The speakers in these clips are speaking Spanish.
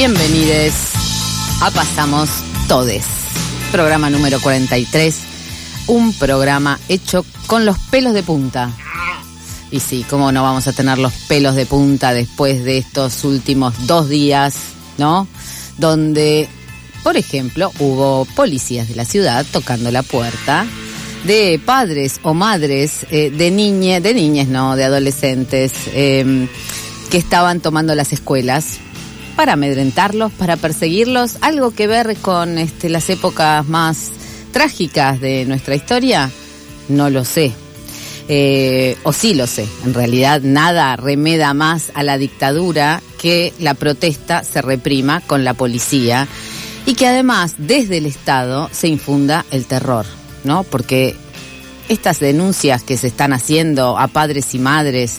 Bienvenidos a Pasamos Todes, programa número 43, un programa hecho con los pelos de punta. Y sí, cómo no vamos a tener los pelos de punta después de estos últimos dos días, ¿no? Donde, por ejemplo, hubo policías de la ciudad tocando la puerta de padres o madres eh, de niñas, de niñas no, de adolescentes eh, que estaban tomando las escuelas para amedrentarlos, para perseguirlos, algo que ver con este, las épocas más trágicas de nuestra historia, no lo sé. Eh, o sí lo sé, en realidad nada remeda más a la dictadura que la protesta se reprima con la policía y que además desde el Estado se infunda el terror, ¿no? Porque estas denuncias que se están haciendo a padres y madres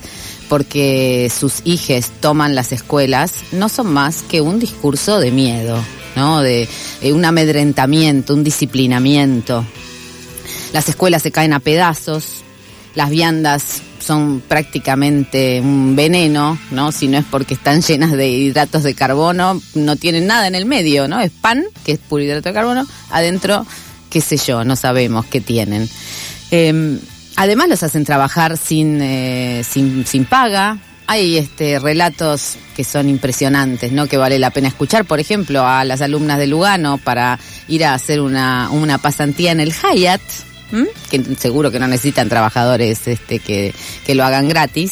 porque sus hijos toman las escuelas no son más que un discurso de miedo, ¿no? De, un amedrentamiento, un disciplinamiento. Las escuelas se caen a pedazos, las viandas son prácticamente un veneno, ¿no? Si no es porque están llenas de hidratos de carbono, no tienen nada en el medio, ¿no? Es pan, que es puro hidrato de carbono, adentro, qué sé yo, no sabemos qué tienen. Eh, además los hacen trabajar sin, eh, sin, sin paga. Hay este, relatos que son impresionantes, ¿no? Que vale la pena escuchar. Por ejemplo, a las alumnas de Lugano para ir a hacer una, una pasantía en el Hyatt, que seguro que no necesitan trabajadores este, que, que lo hagan gratis.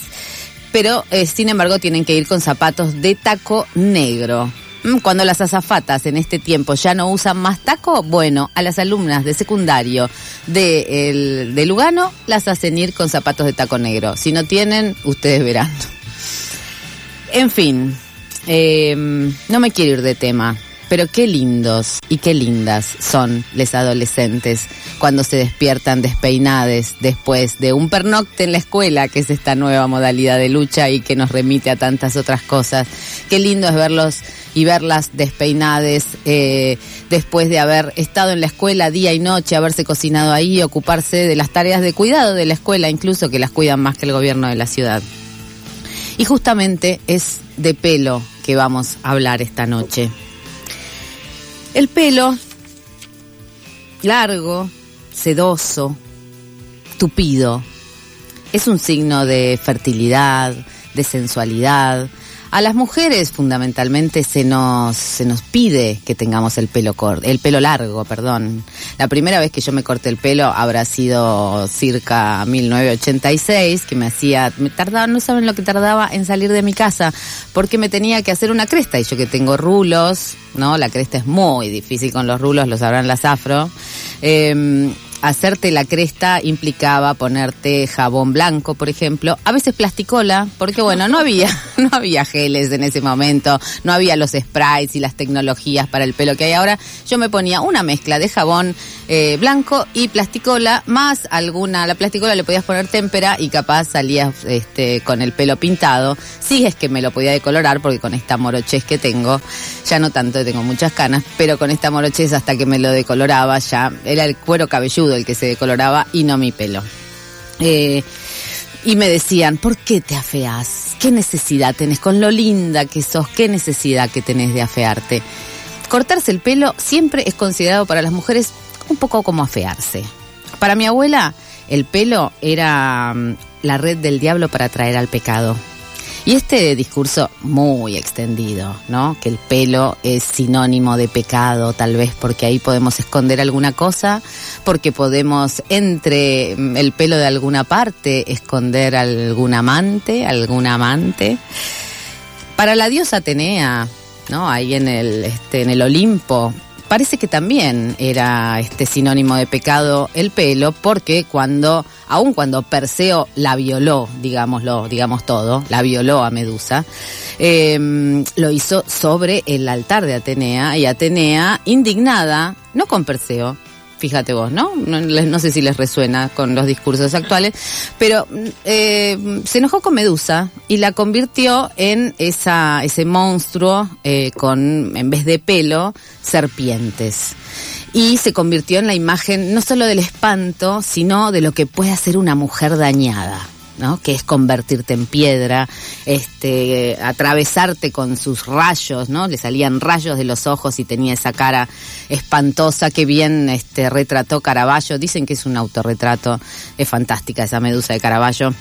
Pero, eh, sin embargo, tienen que ir con zapatos de taco negro. ¿Mm? Cuando las azafatas en este tiempo ya no usan más taco, bueno, a las alumnas de secundario de, el- Lugano las hacen ir con zapatos de taco negro. Si no tienen, ustedes verán. En fin, eh, no me quiero ir de tema, pero qué lindos y qué lindas son les adolescentes cuando se despiertan despeinades después de un pernocte en la escuela, que es esta nueva modalidad de lucha y que nos remite a tantas otras cosas. Qué lindo es verlos y verlas despeinadas eh, después de haber estado en la escuela día y noche, haberse cocinado ahí, ocuparse de las tareas de cuidado de la escuela, incluso que las cuidan más que el gobierno de la ciudad. Y justamente es de pelo que vamos a hablar esta noche. El pelo, largo, sedoso, tupido, es un signo de fertilidad, de sensualidad. A las mujeres fundamentalmente se nos, se nos pide que tengamos el pelo corto, el pelo largo, perdón. La primera vez que yo me corté el pelo habrá sido circa 1986, que me hacía, me tardaba, no saben lo que tardaba en salir de mi casa, porque me tenía que hacer una cresta y yo que tengo rulos, ¿no? La cresta es muy difícil con los rulos, lo sabrán las afro. Eh, hacerte la cresta implicaba ponerte jabón blanco, por ejemplo, a veces plasticola, porque bueno, no había, no había geles en ese momento, no había los sprays y las tecnologías para el pelo que hay ahora. Yo me ponía una mezcla de jabón eh, blanco y plasticola, más alguna, la plasticola le podías poner témpera y capaz salías este, con el pelo pintado. Sí es que me lo podía decolorar, porque con esta morochez que tengo, ya no tanto, tengo muchas canas, pero con esta morochez hasta que me lo decoloraba ya, era el cuero cabelludo el que se decoloraba y no mi pelo. Eh, y me decían, ¿por qué te afeas? ¿Qué necesidad tenés con lo linda que sos? ¿Qué necesidad que tenés de afearte? Cortarse el pelo siempre es considerado para las mujeres un poco como afearse. Para mi abuela, el pelo era mm, la red del diablo para atraer al pecado. Y este discurso muy extendido, ¿no? Que el pelo es sinónimo de pecado, tal vez porque ahí podemos esconder alguna cosa, porque podemos entre mm, el pelo de alguna parte esconder algún amante, algún amante. Para la diosa Atenea, ¿no? Ahí en el, este, en el Olimpo, parece que también era este sinónimo de pecado el pelo, porque cuando, aun cuando Perseo la violó, digámoslo, digamos todo, la violó a Medusa, eh, lo hizo sobre el altar de Atenea, y Atenea, indignada, no con Perseo, fíjate vos, ¿no? No, sé si les resuena con los discursos actuales, pero eh, se enojó con Medusa y la convirtió en esa, ese monstruo eh, con, en vez de pelo, serpientes. Y se convirtió en la imagen no solo del espanto, sino de lo que puede hacer una mujer dañada. ¿No? que es convertirte en piedra, este, atravesarte con sus rayos, ¿no? Le salían rayos de los ojos y tenía esa cara espantosa que bien este, retrató Caravaggio. Dicen que es un autorretrato, es fantástica esa medusa de Caravaggio.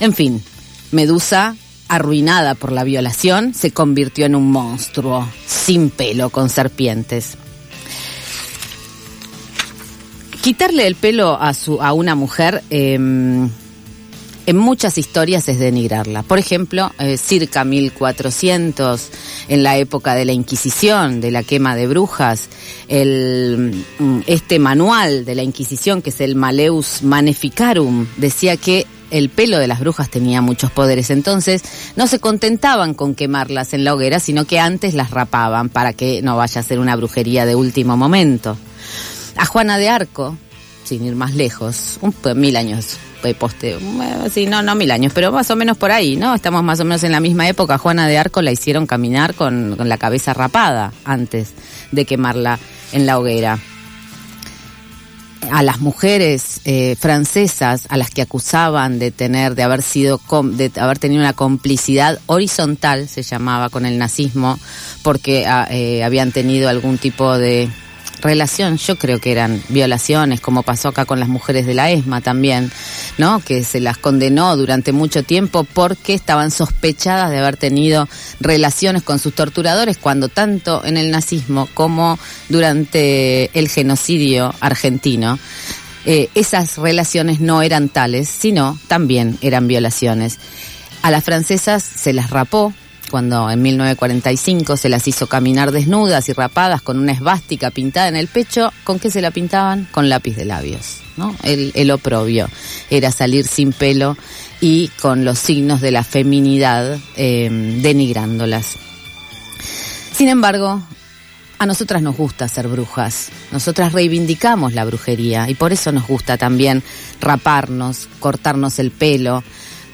En fin, Medusa arruinada por la violación, se convirtió en un monstruo sin pelo con serpientes. Quitarle el pelo a, su, a una mujer em, en muchas historias es denigrarla. Por ejemplo, eh, circa 1400, en la época de la Inquisición, de la quema de brujas, el, mm, este manual de la Inquisición, que es el Maleus Maneficarum, decía que el pelo de las brujas tenía muchos poderes, entonces no se contentaban con quemarlas en la hoguera, sino que antes las rapaban para que no vaya a ser una brujería de último momento. A Juana de Arco, sin ir más lejos, un, mil años poste, sí, no, no mil años, pero más o menos por ahí, ¿no? Estamos más o menos en la misma época. Juana de Arco la hicieron caminar con, con la cabeza rapada antes de quemarla en la hoguera a las mujeres eh, francesas a las que acusaban de tener de haber sido de haber tenido una complicidad horizontal se llamaba con el nazismo porque ah, eh, habían tenido algún tipo de relación, yo creo que eran violaciones, como pasó acá con las mujeres de la ESMA también, ¿no? Que se las condenó durante mucho tiempo porque estaban sospechadas de haber tenido relaciones con sus torturadores, cuando tanto en el nazismo como durante el genocidio argentino, eh, esas relaciones no eran tales, sino también eran violaciones. A las francesas se las rapó cuando en 1945 se las hizo caminar desnudas y rapadas con una esvástica pintada en el pecho, ¿con qué se la pintaban? Con lápiz de labios, ¿no? El, oprobio era salir sin pelo y con los signos de la feminidad em, denigrándolas. Sin embargo, a nosotras nos gusta ser brujas, nosotras reivindicamos la brujería y por eso nos gusta también raparnos, cortarnos el pelo,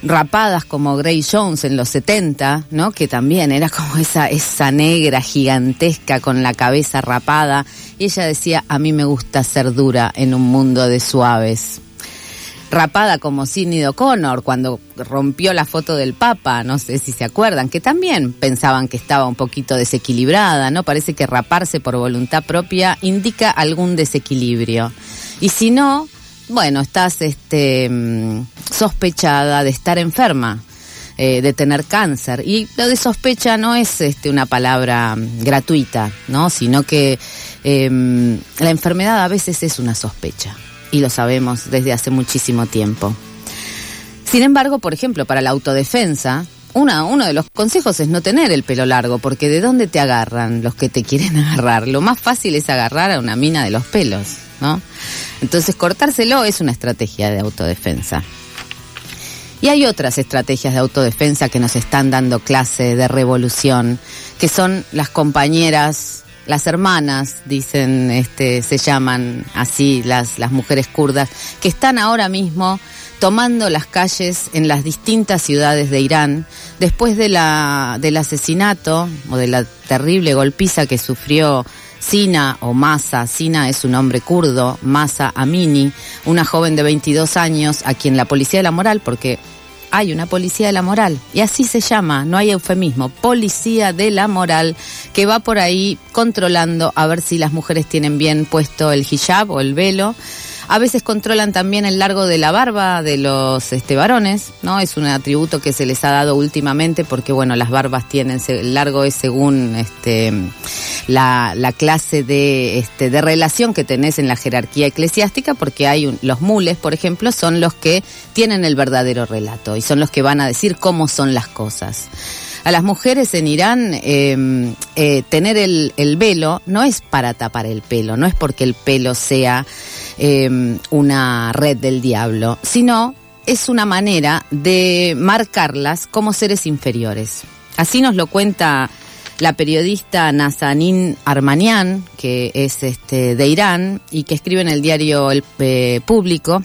rapadas como Grace Jones en los 70, ¿no? Que también era como esa, esa negra gigantesca con la cabeza rapada. Y ella decía, a mí me gusta ser dura en un mundo de suaves. Rapada como Sidney O'Connor cuando rompió la foto del Papa, no sé si se acuerdan, que también pensaban que estaba un poquito desequilibrada, ¿no? Parece que raparse por voluntad propia indica algún desequilibrio. Y si no, bueno, estás este, mm, sospechada de estar enferma. Eh, de tener cáncer. Y lo de sospecha no es este, una palabra mm, gratuita, ¿no? Sino que em, la enfermedad a veces es una sospecha. Y lo sabemos desde hace muchísimo tiempo. Sin embargo, por ejemplo, para la autodefensa, una, uno de los consejos es no tener el pelo largo, porque ¿de dónde te agarran los que te quieren agarrar? Lo más fácil es agarrar a una mina de los pelos, Entonces cortárselo es una estrategia de autodefensa. Y hay otras estrategias de autodefensa que nos están dando clase de revolución, que son las compañeras, las hermanas, dicen, este, se llaman así las, las mujeres kurdas, que están ahora mismo tomando las calles en las distintas ciudades de Irán después del asesinato o de la terrible golpiza que sufrió Sina o Masa, Sina es un nombre kurdo, Masa Amini, una joven de 22 años a quien la policía de la moral, porque hay una policía de la moral, y así se llama, no hay eufemismo, policía de la moral, que va por ahí controlando a ver si las mujeres tienen bien puesto el hijab o el velo a veces controlan también el largo de la barba de los este, varones, ¿no? Es un atributo que se les ha dado últimamente porque, bueno, las barbas tienen, el largo es según este, la, clase de, este, de relación que tenés en la jerarquía eclesiástica, porque hay los mules, por ejemplo, son los que tienen el verdadero relato y son los que van a decir cómo son las cosas a las mujeres en Irán em, eh, tener el, el, velo no es para tapar el pelo, no es porque el pelo sea Em, una red del diablo, sino es una manera de marcarlas como seres inferiores. Así nos lo cuenta la periodista Nazanin Armanian, que es este, de Irán y que escribe en el diario El eh, Público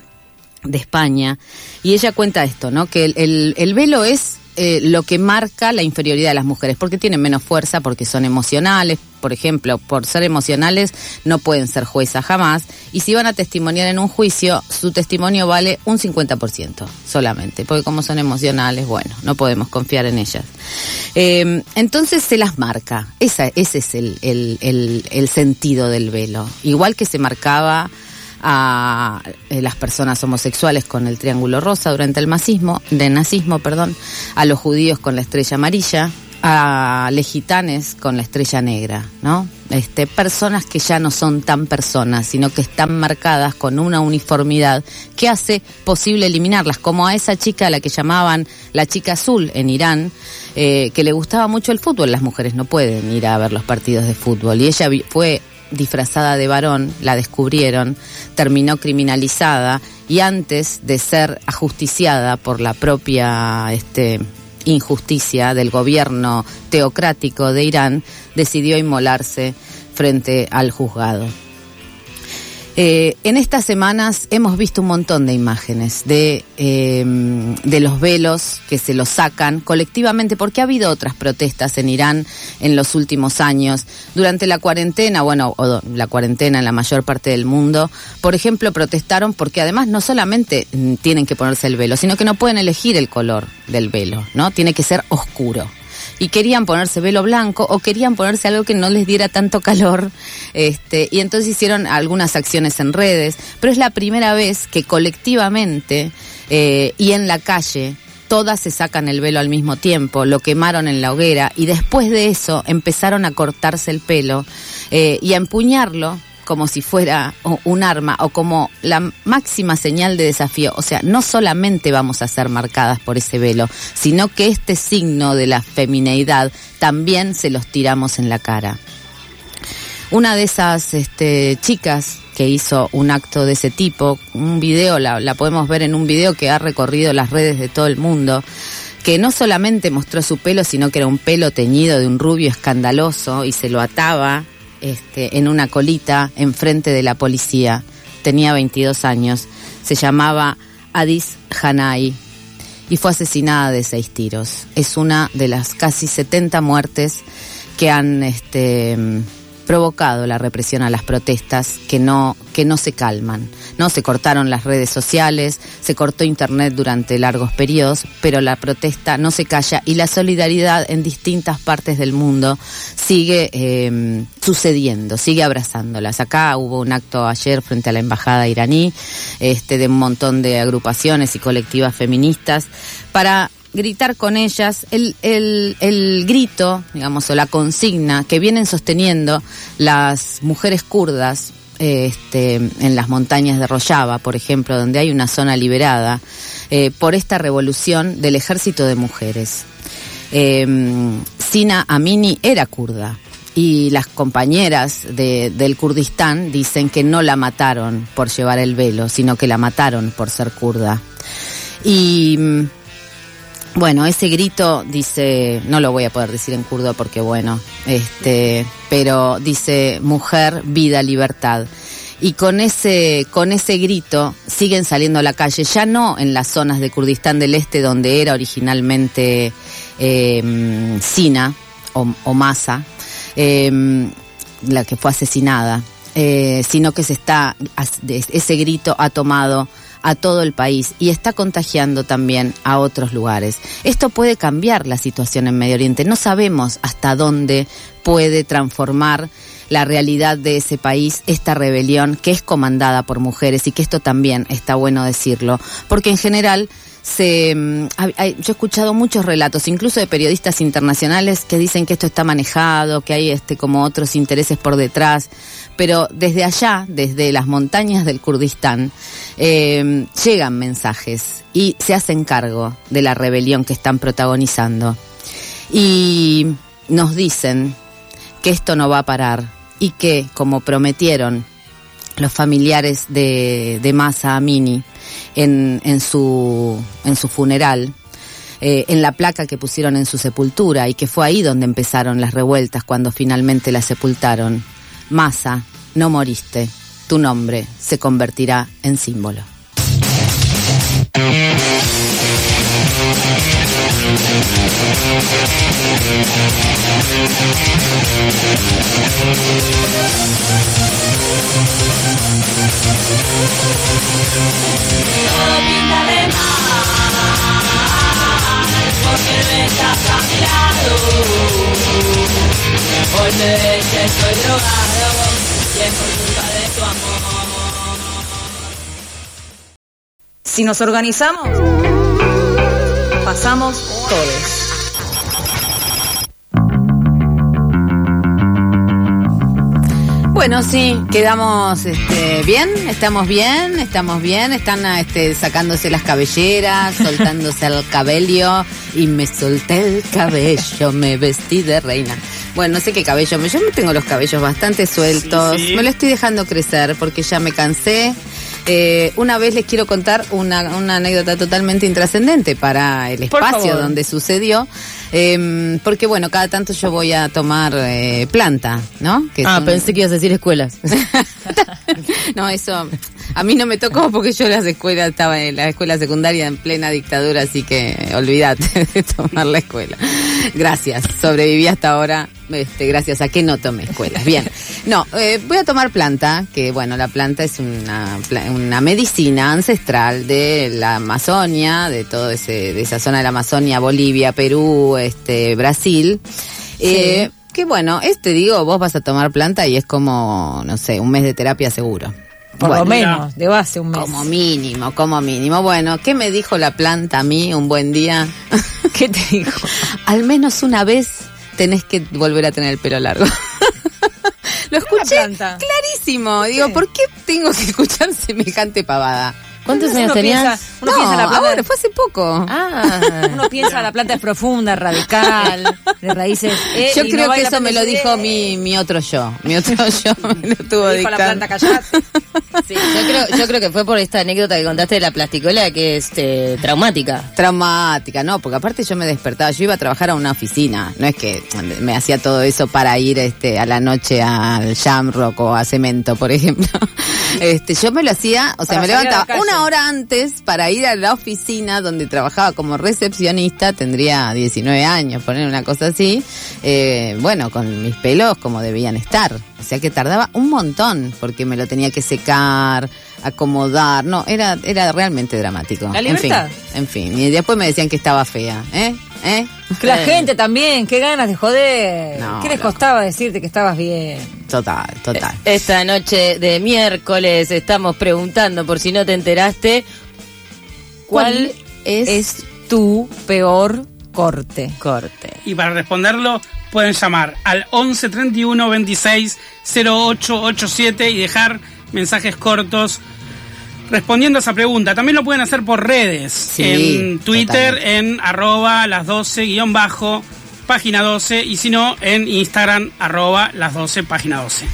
de España. Y ella cuenta esto, ¿no? Que el, el, velo es eh, lo que marca la inferioridad de las mujeres, porque tienen menos fuerza, porque son emocionales, por ejemplo, por ser emocionales no pueden ser juezas jamás, y si van a testimoniar en un juicio, su testimonio vale un 50% solamente, porque como son emocionales, bueno, no podemos confiar en ellas. Eh, entonces se las marca, Esa, ese es el, el, el sentido del velo, igual que se marcaba a eh, las personas homosexuales con el triángulo rosa durante el nazismo, de nazismo, perdón, a los judíos con la estrella amarilla, a legitanes con la estrella negra, ¿no? Este, personas que ya no son tan personas, sino que están marcadas con una uniformidad que hace posible eliminarlas, como a esa chica a la que llamaban la chica azul en Irán, eh, que le gustaba mucho el fútbol. Las mujeres no pueden ir a ver los partidos de fútbol y ella fue disfrazada de varón, la descubrieron, terminó criminalizada y antes de ser ajusticiada por la propia este, injusticia del gobierno teocrático de Irán, decidió inmolarse frente al juzgado. Eh, en estas semanas hemos visto un montón de imágenes de, em, de los velos que se los sacan colectivamente, porque ha habido otras protestas en Irán en los últimos años. Durante la cuarentena, bueno, o la cuarentena en la mayor parte del mundo, por ejemplo, protestaron porque además no solamente mm, tienen que ponerse el velo, sino que no pueden elegir el color del velo, ¿no? Tiene que ser oscuro y querían ponerse velo blanco o querían ponerse algo que no les diera tanto calor, este, y entonces hicieron algunas acciones en redes, pero es la primera vez que colectivamente eh, y en la calle todas se sacan el velo al mismo tiempo, lo quemaron en la hoguera y después de eso empezaron a cortarse el pelo eh, y a empuñarlo como si fuera un arma o como la máxima señal de desafío. O sea, no solamente vamos a ser marcadas por ese velo, sino que este signo de la femineidad también se los tiramos en la cara. Una de esas este, chicas que hizo un acto de ese tipo, un video, la, la podemos ver en un video que ha recorrido las redes de todo el mundo, que no solamente mostró su pelo, sino que era un pelo teñido de un rubio escandaloso y se lo ataba este, en una colita enfrente de la policía. Tenía 22 años. Se llamaba Adis Hanai y fue asesinada de seis tiros. Es una de las casi 70 muertes que han este, provocado la represión a las protestas que no, que no se calman. No se cortaron las redes sociales, se cortó internet durante largos periodos, pero la protesta no se calla y la solidaridad en distintas partes del mundo sigue eh, sucediendo, sigue abrazándolas. Acá hubo un acto ayer frente a la embajada iraní, este, de un montón de agrupaciones y colectivas feministas para gritar con ellas el, el, el, grito, digamos, o la consigna que vienen sosteniendo las mujeres kurdas este, en las montañas de Rojava, por ejemplo, donde hay una zona liberada, eh, por esta revolución del ejército de mujeres. Eh, Sina Amini era kurda y las compañeras de, del Kurdistán dicen que no la mataron por llevar el velo, sino que la mataron por ser kurda. Y bueno, ese grito dice, no lo voy a poder decir en kurdo porque bueno, este, pero dice mujer, vida, libertad. Y con ese, con ese grito siguen saliendo a la calle, ya no en las zonas de Kurdistán del Este donde era originalmente eh, Sina o, Masa, eh, la que fue asesinada, eh, sino que se está, ese grito ha tomado a todo el país y está contagiando también a otros lugares. Esto puede cambiar la situación en Medio Oriente. No sabemos hasta dónde puede transformar la realidad de ese país, esta rebelión que es comandada por mujeres y que esto también está bueno decirlo, porque en general se, mm, yo he escuchado muchos relatos, incluso de periodistas internacionales, que dicen que esto está manejado, que hay este como otros intereses por detrás, pero desde allá, desde las montañas del Kurdistán, eh, llegan mensajes y se hacen cargo de la rebelión que están protagonizando. Y nos dicen que esto no va a parar y que, como prometieron los familiares de, de Masa Amini, en, en, su, en su funeral, eh, en la placa que pusieron en su sepultura y que fue ahí donde empezaron las revueltas cuando finalmente la sepultaron. Masa, no moriste, tu nombre se convertirá en símbolo. Porque no estás a mi lado. Hoy me ves que estoy drogado, y es por culpa de tu amor. Si nos organizamos, pasamos todos. Bueno, sí, quedamos este, bien, estamos bien, estamos bien, están este, sacándose las cabelleras, soltándose el cabello y me solté el cabello, me vestí de reina. Bueno, no sé qué cabello, me- yo me tengo los cabellos bastante sueltos, Sí, sí. me lo estoy dejando crecer porque ya me cansé. Eh, una vez les quiero contar una, una anécdota totalmente intrascendente para el espacio donde sucedió, eh, porque bueno, cada tanto yo voy a tomar eh, planta, ¿no? Que Ah, son- pensé que ibas a decir escuelas. no, eso a mí no me tocó porque yo en las escuelas estaba en la escuela secundaria en plena dictadura, así que olvídate de tomar la escuela. Gracias, sobreviví hasta ahora, este, gracias a que no tomé escuelas. Bien, no, eh, voy a tomar planta, que bueno, la planta es una, una medicina ancestral de la Amazonia, de todo ese, de esa zona de la Amazonia, Bolivia, Perú, este, Brasil. Eh, que bueno, este digo, vos vas a tomar planta y es como, no sé, un mes de terapia seguro. Por Bueno, lo menos, de base un mes. Como mínimo, como mínimo. Bueno, ¿qué me dijo la planta a mí un buen día? ¿Qué te dijo? Al menos una vez tenés que volver a tener el pelo largo. Lo escuché clarísimo. Digo, ¿por qué tengo que escuchar semejante pavada? ¿Cuántos años piensa- tenías? Uno no, piensa la planta. ahora, fue hace poco. Ah. Uno piensa la planta es profunda, radical, de raíces. eh, Yo creo no que eso me lo dijo mi, mi otro yo. Mi otro yo me lo tuvo Dijo la dictando. planta, callate. Sí, yo creo, yo creo que fue por esta anécdota que contaste de la plasticola que es este, traumática. Traumática, no, porque aparte yo me despertaba, yo iba a trabajar a una oficina, no es que me hacía todo eso para ir este a la noche al Shamrock o a Cemento, por ejemplo. Este, yo me lo hacía, o sea, Para me levantaba una hora antes para ir a la oficina donde trabajaba como recepcionista, tendría 19 años, poner una cosa así, eh, bueno, con mis pelos como debían estar, o sea que tardaba un montón porque me lo tenía que secar, acomodar, no, era era realmente dramático. La En fin, libertad. en fin, y después me decían que estaba fea, ¿eh? ¿Eh? La gente también, qué ganas de joder. No, ¿Qué les loco. costaba decirte que estabas bien? Total, total. Esta noche de miércoles estamos preguntando, por si no te enteraste, ¿cuál es, Es tu peor corte. corte? Y para responderlo pueden llamar al 11 31 26 08 87 y dejar mensajes cortos respondiendo a esa pregunta. También lo pueden hacer por redes. Sí, en Twitter, totalmente. en arroba las 12 guion bajo, página 12. Y si no, en Instagram, arroba las 12, página 12.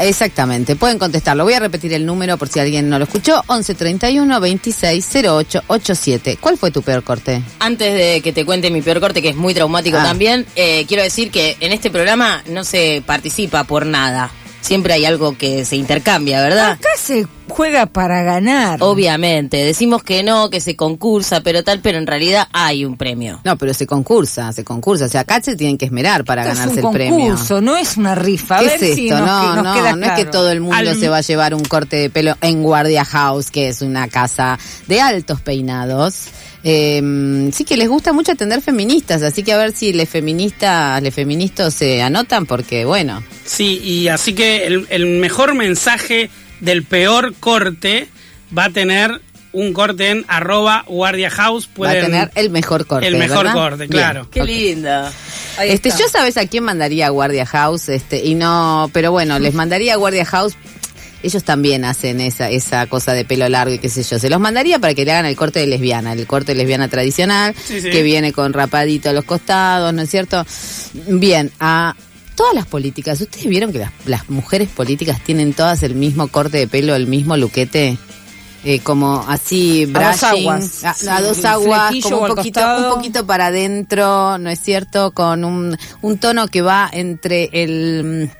Exactamente, pueden contestarlo. Voy a repetir el número por si alguien no lo escuchó. 11 31 26 08 87. ¿Cuál fue tu peor corte? Antes de que te cuente mi peor corte, que es muy traumático Ah. también, eh, quiero decir que en este programa no se participa por nada. Siempre hay algo que se intercambia, ¿verdad? Acá se juega para ganar. Obviamente, decimos que no, que se concursa, pero tal, pero en realidad hay un premio. No, pero se concursa, se concursa. O sea, acá se tienen que esmerar para Esto ganarse es un el premio. concurso, no es una rifa. A ¿Qué ver es si esto? nos, no, que- nos no, queda no es que todo el mundo Al- se va a llevar un corte de pelo en Guardia House, que es una casa de altos peinados. Eh, sí que les gusta mucho atender feministas, así que a ver si les feministas, les feministas se anotan, porque bueno, Sí, y así que el, el mejor mensaje del peor corte va a tener un corte en arroba guardia house. va a tener el mejor corte. el mejor ¿verdad? corte, Bien. claro. Qué linda. Ahí Este, está. yo sabes a quién mandaría a Guardia House, este, y no, pero bueno, les mandaría a Guardia House. Ellos también hacen esa, esa cosa de pelo largo y qué sé yo. Se los mandaría para que le hagan el corte de lesbiana, el corte de lesbiana tradicional, Sí, sí. que viene con rapadito a los costados, ¿no es cierto? Bien, a todas las políticas, ¿ustedes vieron que las, las mujeres políticas tienen todas el mismo corte de pelo, el mismo luquete? Eh, como así, A dos brushing, aguas. a, dos aguas, como un poquito, costado. un poquito para adentro, ¿no es cierto? Con un, un tono que va entre el,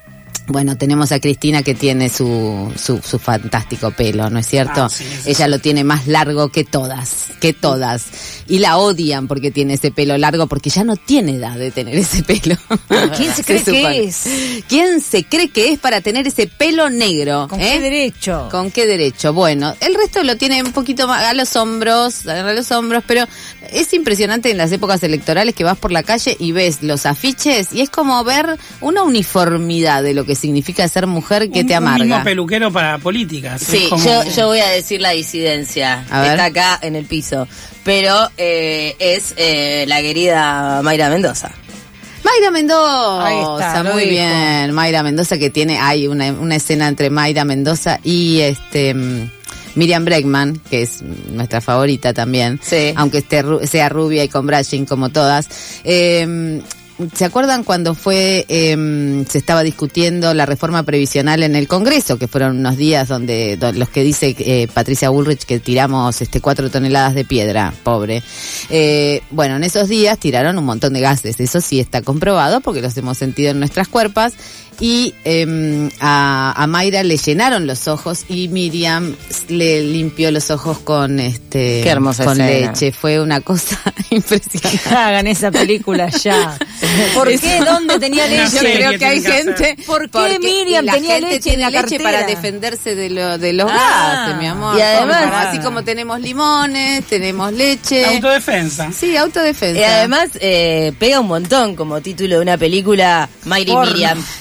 Bueno, tenemos a Cristina que tiene su, su, su fantástico pelo, ¿no es cierto? Ah, sí, sí, Ella lo tiene más largo que todas, que todas. Y la odian porque tiene ese pelo largo, porque ya no tiene edad de tener ese pelo. ¿Quién se cree que es? ¿Quién se cree que es para tener ese pelo negro? ¿Con eh? qué derecho? ¿Con qué derecho? Bueno, el resto lo tiene un poquito más a los hombros, a los hombros, pero es impresionante en las épocas electorales que vas por la calle y ves los afiches y es como ver una uniformidad de lo que significa ser mujer que Un- te Un mismo amarga. peluquero para políticas. Sí, como- yo, yo voy a decir la disidencia. A ver. Está acá en el piso. Pero eh, es eh, la querida Mayra Mendoza. Mayra Ahí Mendoza, está, muy dijo. bien. Mayra Mendoza que tiene, hay una, una escena entre Mayra Mendoza y este mm, Miriam Bregman, que es nuestra favorita también, Sí. aunque esté ru- sea rubia y con brushing como todas. Eh, ¿Se acuerdan cuando fue, eh, se estaba discutiendo la reforma previsional en el Congreso, que fueron unos días donde, do- los que dice eh, Patricia Bullrich que tiramos este cuatro toneladas de piedra, pobre. Eh, bueno, en esos días tiraron un montón de gases, eso sí está comprobado porque los hemos sentido en nuestras cuerpas. Y eh, a, a Mayra le llenaron los ojos y Miriam le limpió los ojos con este Qué hermosa con escena. leche. Fue una cosa impresionante. Hagan esa película ya. ¿Por qué? ¿Dónde tenía Yo leche? serie creo que hay que gente. ¿Por qué porque Miriam la tenía gente leche tiene en la leche para defenderse de, lo, de los Ah. gases, mi amor. Y además- Como- así como tenemos limones, tenemos leche. Autodefensa. Sí, autodefensa. Y además eh, pega un montón como título de una película Mayra y. Miriam.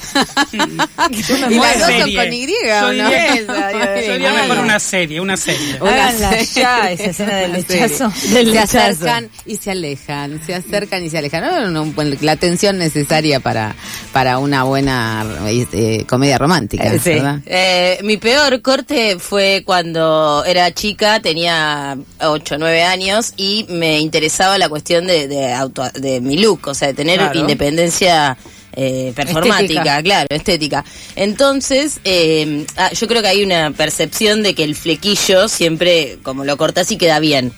Yo me Y las dos son con Y, Yo ¿o no? diría, Esa, yo diría mejor una serie, una serie. Háganla ya, esa escena del lechazo. Del se lechazo. acercan y se alejan, se acercan y se alejan. No, no, no, la atención necesaria para, para una buena eh, comedia romántica, Eh, sí. ¿verdad? Eh, mi peor corte fue cuando era chica, tenía 8 o 9 años y me interesaba la cuestión de, de, auto, de mi look, o sea, de tener Claro. independencia eh, performática, Estética. claro, estética. Entonces, eh, ah, yo creo que hay una percepción de que el flequillo siempre, como lo cortas y queda bien.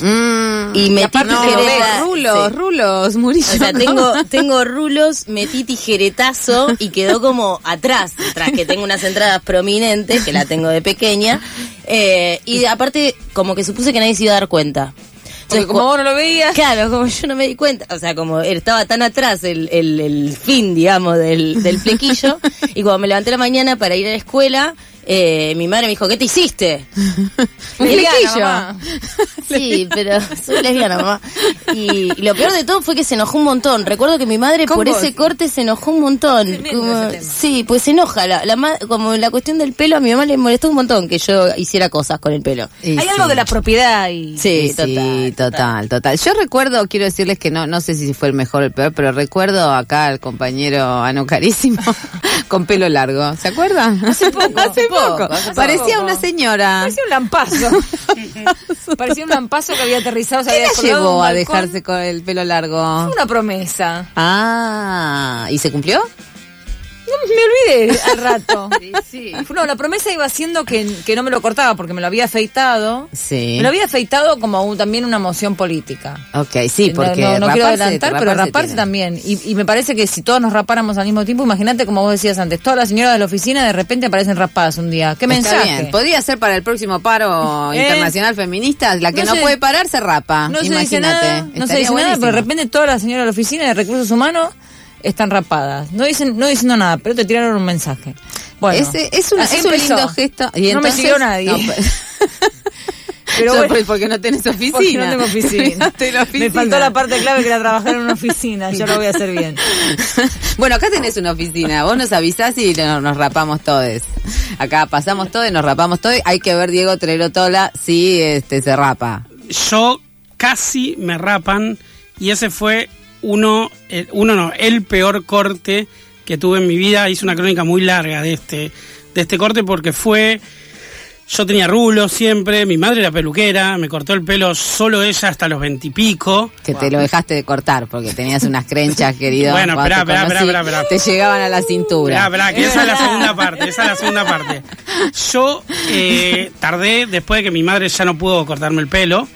Mm, Y metí tijereta- rulos, sí. rulos, Murillo. O sea, ¿no? tengo, tengo rulos, metí tijeretazo y quedó como atrás, tras que tengo unas entradas prominentes, que la tengo de pequeña. Eh, y aparte, como que supuse que nadie se iba a dar cuenta. Porque como vos no lo veías. Claro, como yo no me di cuenta, o sea, como estaba tan atrás el, el, el fin, digamos, del, del flequillo, y cuando me levanté la mañana para ir a la escuela, eh, mi madre me dijo, ¿qué te hiciste? Un flequillo. Sí, pero soy lesbiana, mamá. Y, y lo peor de todo fue que se enojó un montón. Recuerdo que mi madre ¿Con por vos? ese corte se enojó un montón. Como- sí, pues se enoja. La, la ma- como la cuestión del pelo, a mi mamá le molestó un montón que yo hiciera cosas con el pelo. Y Hay sí. algo de la propiedad y... Sí, Sí, total, total, total, Yo recuerdo, quiero decirles que no, no sé si fue el mejor o el peor, pero recuerdo acá al compañero Ano Carísimo con pelo largo. ¿Se acuerdan? Hace poco, hace poco. Poco, Parecía una señora. Parecía un lampazo. Parecía un lampazo que había aterrizado. se ¿Qué había la llevó a dejarse con el pelo largo? Una promesa. Ah, ¿y se cumplió? No, me olvidé al rato. sí. No, la promesa iba siendo que, que no me lo cortaba porque me lo había afeitado. Sí. Me lo había afeitado como un- también una moción política. Ok, sí, porque no, no, quiero raparse- adelantar, pero raparse tiene. también. Y, y me parece que si todos nos rapáramos al mismo tiempo, imagínate como vos decías antes, todas las señoras de la oficina de repente aparecen rapadas un día. ¿Qué Está mensaje? bien. Podría ser para el próximo paro Eh, internacional feminista, la que no se- puede parar se rapa. No se Imagínate. dice nada, no se dice nada, pero de repente todas las señoras de la oficina de recursos humanos están rapadas. No dicen, no diciendo nada, pero te tiraron un mensaje. Bueno, es, una- es un lindo gesto. Y no me siguió nadie. No, pues- pero Yo, bueno, pues, porque no tenés oficina. porque no tengo oficina. Me faltó la parte clave que era trabajar en una oficina. Yo lo voy a hacer bien. bueno, acá tenés una oficina. Vos nos avisás y nos, nos rapamos todos. Acá pasamos todo y nos rapamos todo. Hay que ver Diego Trerotola si este, se rapa. Yo casi me rapan y ese fue uno, eh, uno no, el peor corte que tuve en mi vida. Hice una crónica muy larga de este, de este corte porque fue... Yo tenía rulos siempre, mi madre era peluquera, me cortó el pelo solo ella hasta los veintipico. Que te lo dejaste de cortar porque tenías unas crenchas, querido. Bueno, esperá, te esperá, esperá, esperá. Te llegaban a la cintura. Esperá, esperá, que esa es la segunda parte, esa es la segunda parte. Yo eh, tardé, después de que mi madre ya no pudo cortarme el pelo,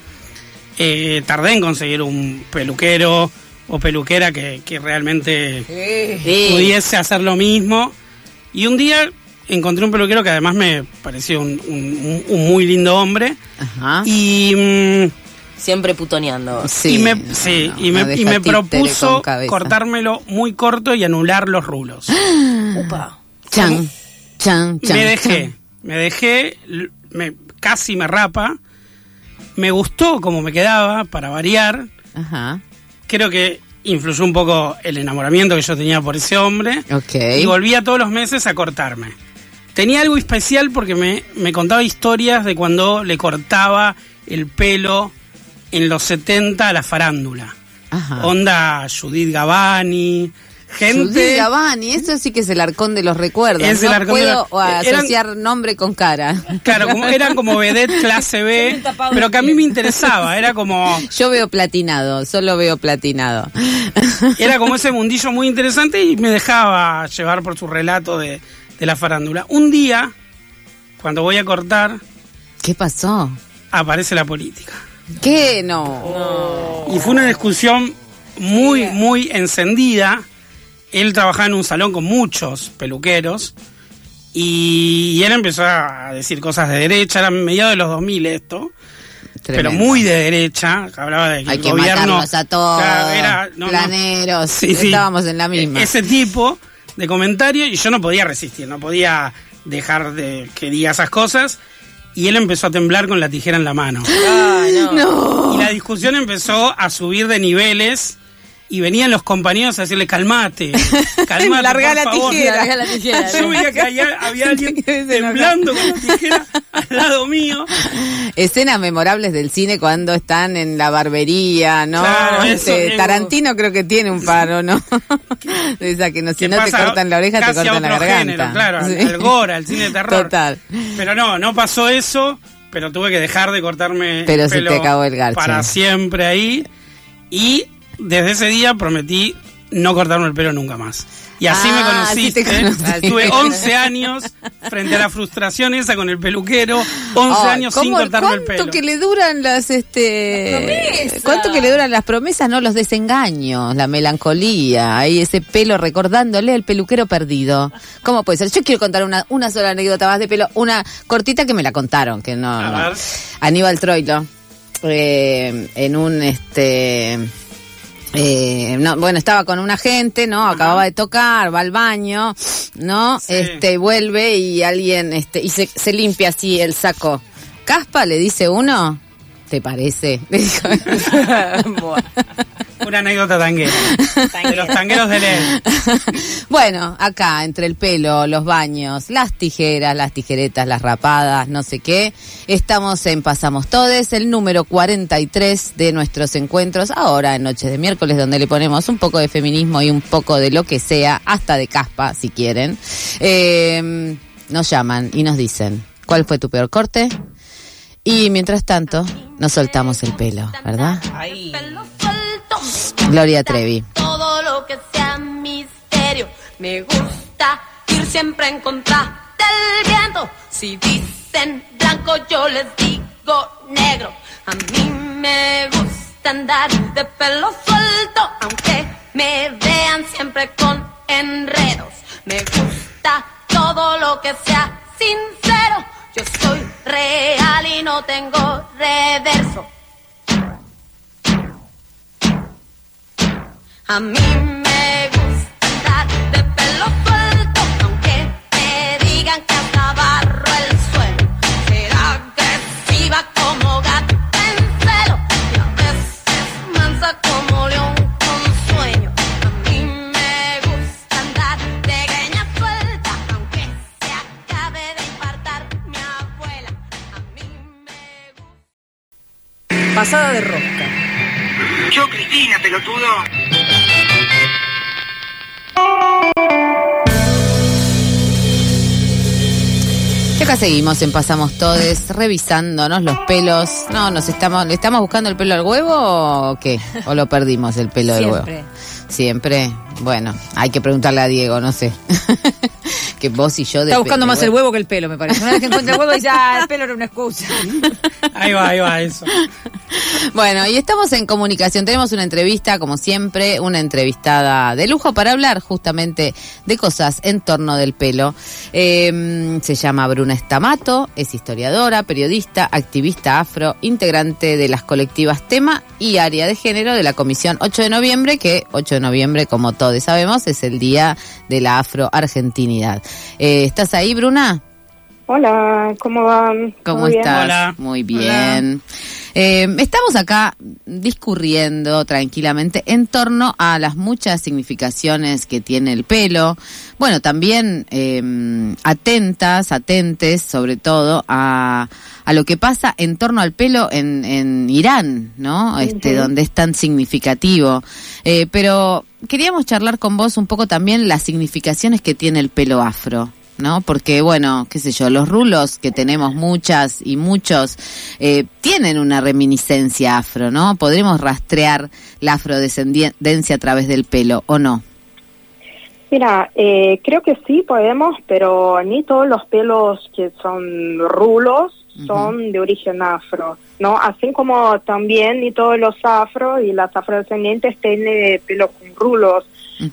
eh, tardé en conseguir un peluquero o peluquera que, que realmente Sí. pudiese hacer lo mismo. Y un día encontré un peluquero que además me pareció un, un- un muy lindo hombre. Ajá. Y, mm, Siempre putoneando. Sí, y me, no, sí, no, y no me, y me propuso cortármelo muy corto y anular los rulos. Upa. Chan, chan, chan. me dejé, chan. me dejé, me, casi me rapa. Me gustó como me quedaba, para variar. Ajá. Creo que influyó un poco el enamoramiento que yo tenía por ese hombre. Y volvía todos los meses a cortarme. Tenía algo especial porque me, me contaba historias de cuando le cortaba el pelo en los 70 a la farándula. Ajá. Onda Judith Gavani, gente... Gavani, eso sí que es el arcón de los recuerdos. Es el no arcón de puedo los- eran- asociar nombre con cara. Claro, como, eran como vedette clase B, pero que a mí me interesaba, era como, Yo veo platinado, solo veo platinado. era como ese mundillo muy interesante y me dejaba llevar por su relato de, de la farándula. Un día, cuando voy a cortar, ¿Qué pasó? aparece la política. ¿Qué? No. Y fue una discusión muy, muy encendida. Él trabajaba en un salón con muchos peluqueros y, él empezó a decir cosas de derecha, era mediados de los 2000 esto, pero muy de derecha, hablaba de que Hay el que gobierno... matarlos a todos. Era- no, no. planeros. Sí, sí. Estábamos en la misma. E- Ese tipo de comentario y yo no podía resistir, no podía dejar de que diga esas cosas y él empezó a temblar con la tijera en la mano. Ay, no. Y la discusión empezó a subir de niveles y venían los compañeros a decirle, calmate, calmate, Larga por la favor". tijera. Larga la tijera. Yo veía que había, había alguien temblando con la tijera al lado mío. Escenas memorables del cine cuando están en la barbería, ¿no? Claro, eso, Este, Tarantino creo que tiene un paro, ¿no? Esa que no, si no te cortan la oreja, te cortan la garganta. género, claro, Sí. al gore, al cine de terror. Total. Pero no, no pasó eso, pero tuve que dejar de cortarme Pero el se te pelo acabó el garche. para siempre ahí. Y desde ese día prometí no cortarme el pelo nunca más. Y así Ah, me te conociste. conocí. Tuve 11 años frente a la frustración esa con el peluquero. 11 Ay, años sin ¿cómo- cortarme el ¿Cuánto pelo. que le duran las este cuánto que le duran las promesas, no los desengaños, la melancolía, ahí ese pelo recordándole al peluquero perdido. ¿Cómo puede ser? Yo quiero contar una una sola anécdota más de pelo, una cortita que me la contaron, que no, A no. ver. Aníbal Troilo eh, en un este eh, no, bueno, estaba con una gente, ¿no? Acababa de tocar, va al baño, ¿no? Sí. Este, vuelve y alguien, este, y se, se limpia así el saco. ¿Caspa? Le dice uno. ¿Te parece? Le dijo. Una anécdota tanguera. de los tangueros de ley. bueno, acá, entre el pelo, los baños, las tijeras, las tijeretas, las rapadas, no sé qué. Estamos en Pasamos Todes, el número 43 de nuestros encuentros, ahora en Noches de Miércoles, donde le ponemos un poco de feminismo y un poco de lo que sea, hasta de caspa, si quieren. Eh, nos llaman y nos dicen, ¿cuál fue tu peor corte? Y mientras tanto, nos soltamos el pelo, ¿verdad? Ay. Gloria Trevi. Todo lo que sea misterio. Me gusta ir siempre en contra del viento. Si dicen blanco, yo les digo negro. A mí me gusta andar de pelo suelto, aunque me vean siempre con enredos. Me gusta todo lo que sea sincero. Yo soy real y no tengo reverso. A mí me gusta andar de pelo suelto, aunque me digan que hasta barro el suelo. Ser agresiva como gato en celo y a veces mansa como león con sueño. A mí me gusta andar de greña suelta, aunque se acabe de infartar mi abuela. A mí me gusta. Pasada de rosca. Yo, Cristina, pelotudo. Y acá seguimos en Pasamos Todes, revisándonos los pelos. No, nos estamos, ¿le estamos buscando el pelo al huevo o qué? ¿O lo perdimos el pelo del huevo? Siempre. Bueno, hay que preguntarle a Diego, no sé. que vos y yo de Está buscando más el huevo que el pelo, me parece. Una vez que encuentra el huevo dice, ah, el pelo era una excusa. Ahí va, ahí va, eso. Bueno, y estamos en comunicación. Tenemos una entrevista, como siempre, una entrevistada de lujo para hablar justamente de cosas en torno del pelo. Eh, se llama Bruna Estamato, es historiadora, periodista, activista afro, integrante de las colectivas Tema y Área de Género de la Comisión 8 de Noviembre, que 8 de noviembre, como todos sabemos, es el Día de la Afro-Argentinidad. Eh, ¿Estás ahí, Bruna? Hola, ¿cómo van? ¿Cómo Muy estás? Hola. Muy bien. Eh, estamos acá discurriendo tranquilamente en torno a las muchas significaciones que tiene el pelo. Bueno, también eh, atentas, atentes sobre todo a, a lo que pasa en torno al pelo en, en Irán, ¿no? Este, donde es tan significativo. Eh, pero queríamos charlar con vos un poco también las significaciones que tiene el pelo afro. ¿No? Porque, bueno, qué sé yo, los rulos que tenemos muchas y muchos eh, tienen una reminiscencia afro, ¿no? Podremos rastrear la afrodescendencia a través del pelo, ¿o no? Mira, eh, creo que sí podemos, pero ni todos los pelos que son rulos son de origen afro, ¿no? Así como también ni todos los afro y las afrodescendientes tienen pelo con rulos.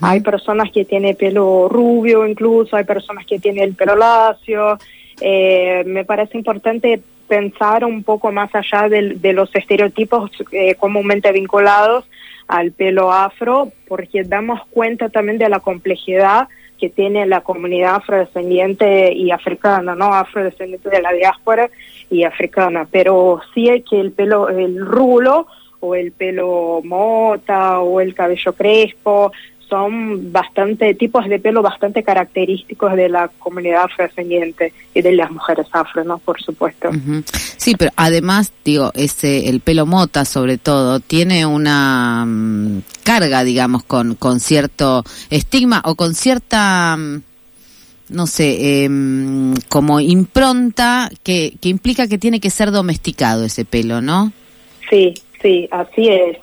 Hay personas que tienen pelo rubio incluso, hay personas que tienen el pelo lacio. Eh, me parece importante pensar un poco más allá del- de, los estereotipos eh, comúnmente vinculados al pelo afro, porque damos cuenta también de la complejidad que tiene la comunidad afrodescendiente y africana, ¿no? Afrodescendiente de la diáspora y africana. Pero sí hay que el pelo, el rulo o el pelo mota o el cabello crespo son bastante tipos de pelo bastante característicos de la comunidad afrodescendiente y de las mujeres afro, ¿no? Por supuesto. Sí, pero además, digo, ese, el pelo mota sobre todo, tiene una mm, carga, digamos, con, con cierto estigma o con cierta, mm, no sé, em, como impronta que, que implica que tiene que ser domesticado ese pelo, ¿no? Sí, sí, así es.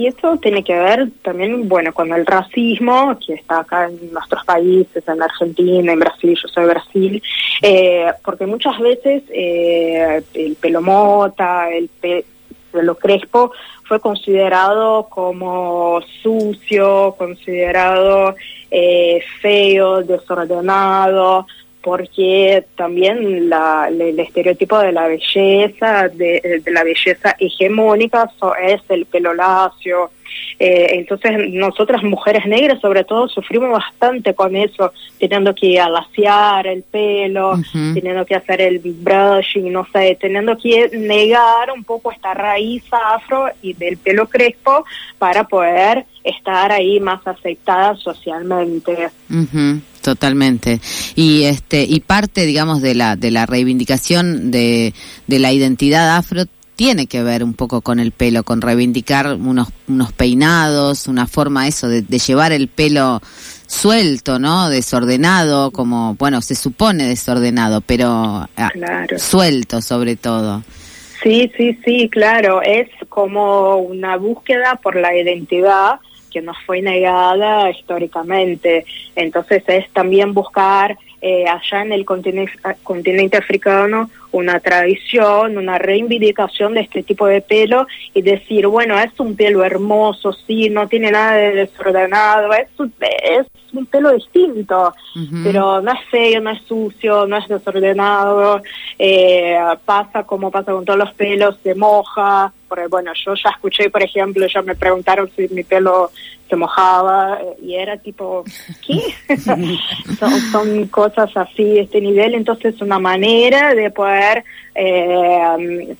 Y eso tiene que ver también, bueno, con el racismo que está acá en nuestros países, en Argentina, en Brasil, yo soy de Brasil, eh, porque muchas veces eh, el pelo mota, el pe- pelo crespo fue considerado como sucio, considerado eh, feo, desordenado, porque también la, el estereotipo de la belleza, de, de la belleza hegemónica so- es el pelo lacio. Eh, entonces nosotras mujeres negras sobre todo sufrimos bastante con eso, teniendo que alaciar el pelo, teniendo que hacer el brushing, no sé, teniendo que negar un poco esta raíz afro y del pelo crespo para poder estar ahí más aceptada socialmente. Totalmente. Y este y parte, digamos, de la de la reivindicación de, de la identidad afro tiene que ver un poco con el pelo, con reivindicar unos unos peinados, una forma eso de, de llevar el pelo suelto, ¿no? Desordenado, como bueno, se supone desordenado, pero ah, Claro. suelto sobre todo. Sí, sí, sí, claro, es como una búsqueda por la identidad que nos fue negada históricamente. Entonces es también buscar eh, allá en el continente, continente africano una tradición, una reivindicación de este tipo de pelo y decir, bueno, es un pelo hermoso, sí, no tiene nada de desordenado, es un, es un pelo distinto, pero no es feo, no es sucio, no es desordenado, eh, pasa como pasa con todos los pelos, se moja, porque bueno, yo ya escuché, por ejemplo, ya me preguntaron si mi pelo se mojaba eh, y era tipo, ¿qué? son, son cosas así este nivel, entonces una manera de poder eh,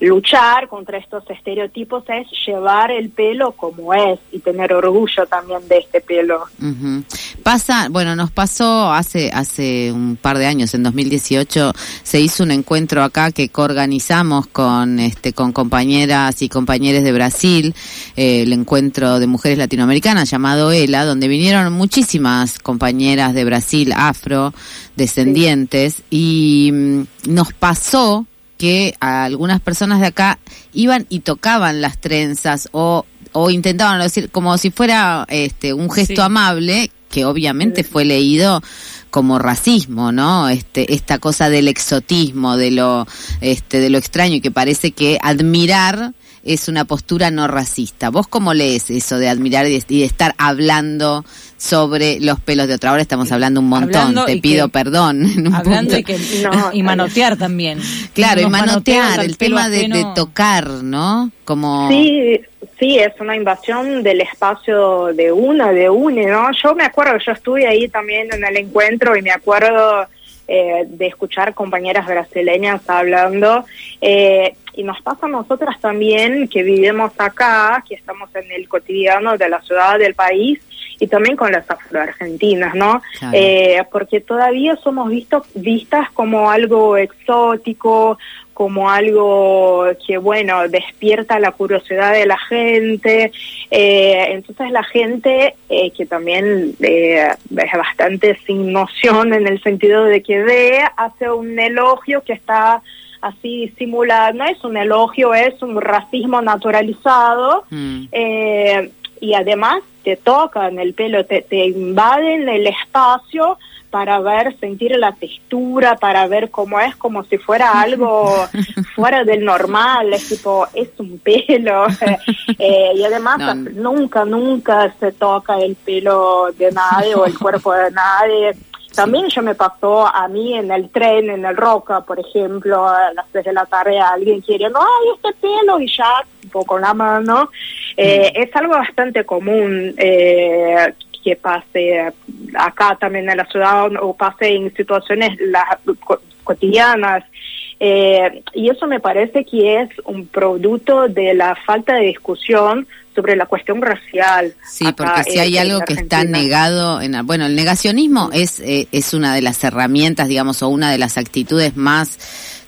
luchar contra estos estereotipos es llevar el pelo como es y tener orgullo también de este pelo. Ujú. Pasa, bueno, nos pasó hace hace un par de años, en 2018, se hizo un encuentro acá que coorganizamos con este con compañeras y compañeros de Brasil, eh, el encuentro de mujeres latinoamericanas llamado ELA, donde vinieron muchísimas compañeras de Brasil, afro, descendientes, y mm, nos pasó que a algunas personas de acá iban y tocaban las trenzas o, o intentaban decir como si fuera este un gesto Sí. amable que obviamente fue leído como racismo, ¿no? Este esta cosa del exotismo, de lo este de lo extraño y que parece que admirar es una postura no racista. ¿Vos cómo lees eso de admirar y de, y de estar hablando sobre los pelos de otra? Ahora estamos hablando un montón, Hablando te pido que- perdón. en un Hablando punto. y, que, No, y manotear también. Claro, y manotear, el pelo tema de, de tocar, ¿no? Como... Sí, sí, es una invasión del espacio de una, de une, ¿no? Yo me acuerdo, yo estuve ahí también en el encuentro y me acuerdo eh, de escuchar compañeras brasileñas hablando. eh, y nos pasa a nosotras también que vivimos acá, que estamos en el cotidiano de la ciudad del país y también con las afroargentinas, ¿no? Claro. Eh, porque todavía somos visto, vistas como algo exótico, como algo que, bueno, despierta la curiosidad de la gente. Eh, entonces la gente, eh, que también eh, es bastante sin noción en el sentido de que ve, hace un elogio que está así disimulado, no es un elogio, es un racismo naturalizado. Mm. Eh, y además te tocan el pelo, te, te invaden el espacio para ver, sentir la textura, para ver cómo es, como si fuera algo fuera del normal, es tipo, es un pelo. Eh, y además No. nunca, nunca se toca el pelo de nadie o el cuerpo de nadie. También yo me pasó a mí en el tren, en el Roca, por ejemplo, a las 3 de la tarde alguien queriendo, ay, este pelo, y ya, tipo con la mano. Eh, Es algo bastante común eh, que pase acá también en la ciudad o pase en situaciones la- co- cotidianas. Eh, y eso me parece que es un producto de la falta de discusión sobre la cuestión racial. Sí, acá porque si en- hay algo que está negado, en, bueno, el negacionismo es, eh, es una de las herramientas, digamos, o una de las actitudes más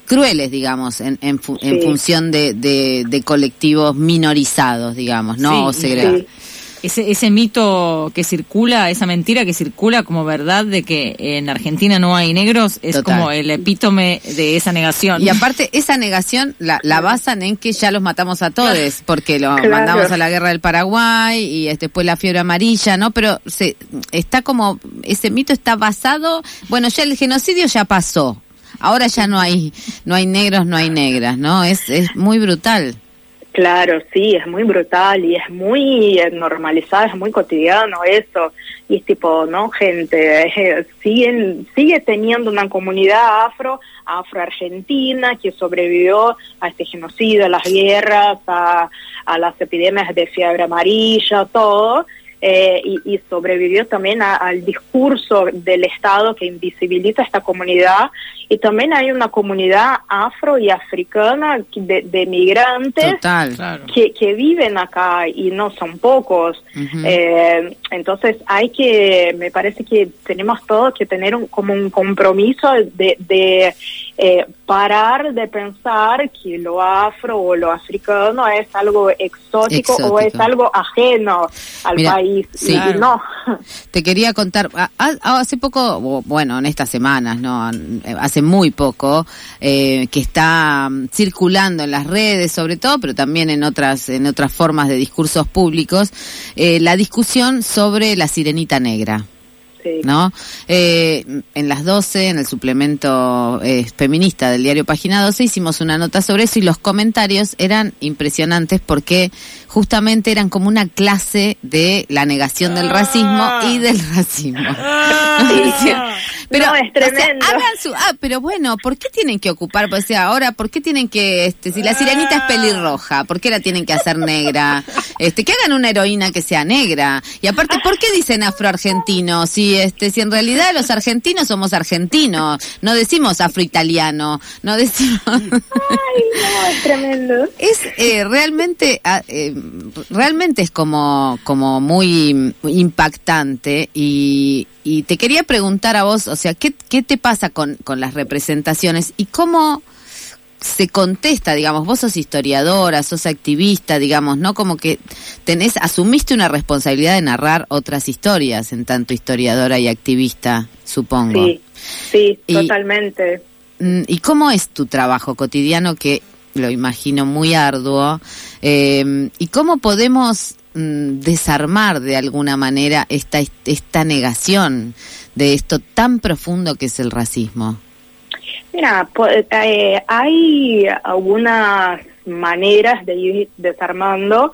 crueles, digamos, en, en, fu- en función de, de, de colectivos minorizados, digamos, ¿no? Sí, o segregados. Sí. Ese, ese mito que circula, esa mentira que circula como verdad de que en Argentina no hay negros, es Total. como el epítome de esa negación. Y aparte, esa negación la, la basan en que ya los matamos a todos, porque lo Claro. mandamos a la guerra del Paraguay y este, después la fiebre amarilla, ¿no? Pero se, está como, ese mito está basado, bueno, ya el genocidio ya pasó. Ahora ya no hay, no hay negros, no hay negras, ¿no? Es, es muy brutal. Claro, sí, es muy brutal y es muy eh, normalizado, es muy cotidiano eso. Y es tipo, no, gente, eh, siguen, sigue teniendo una comunidad afro, afro-argentina, que sobrevivió a este genocidio, a las guerras, a, a las epidemias de fiebre amarilla, todo. Eh, y, y sobrevivió también a- al discurso del Estado que invisibiliza a esta comunidad. Y también hay una comunidad afro y africana de, de migrantes Total. Claro. que, que viven acá y no son pocos. Eh, entonces hay que, me parece que tenemos todos que tener un, como un compromiso de, de eh, parar de pensar que lo afro o lo africano es algo exótico, o es algo ajeno al Mira, país. sí. Claro. no. Te quería contar, a- a- hace poco, bueno, en estas semanas, no, Eh, hace muy poco, eh, que está mm, circulando en las redes, sobre todo, pero también en otras, en otras formas de discursos públicos, eh, la discusión sobre la sirenita negra. ¿No? Eh, en las 12, en el suplemento eh, feminista del diario Página 12, hicimos una nota sobre eso y los comentarios eran impresionantes porque justamente eran como una clase de la negación del racismo y del racismo. Pero, No, es o sea, tremendo. hagan su, ah, pero bueno, ¿por qué tienen que ocupar? O sea, ahora, ¿por qué tienen que, este, si la sirenita es pelirroja, ¿por qué la tienen que hacer negra? Este, que hagan una heroína que sea negra. Y aparte, ¿por qué dicen afroargentino? Si, este, si en realidad los argentinos somos argentinos, no decimos afroitaliano, no decimos. Ay, no, es tremendo. Es eh, realmente, ah, eh, realmente es como, como muy impactante y, y te quería preguntar a vos, o sea, ¿qué, qué te pasa con, con las representaciones y cómo se contesta, digamos, vos sos historiadora, sos activista, digamos, ¿no? Como que tenés, asumiste una responsabilidad de narrar otras historias en tanto historiadora y activista, supongo. Sí, sí, Y- totalmente. Mm, ¿Y cómo es tu trabajo cotidiano que lo imagino muy arduo? Eh, ¿Y cómo podemos mm, desarmar de alguna manera esta, esta negación de esto tan profundo que es el racismo? Mira, eh, hay algunas maneras de ir desarmando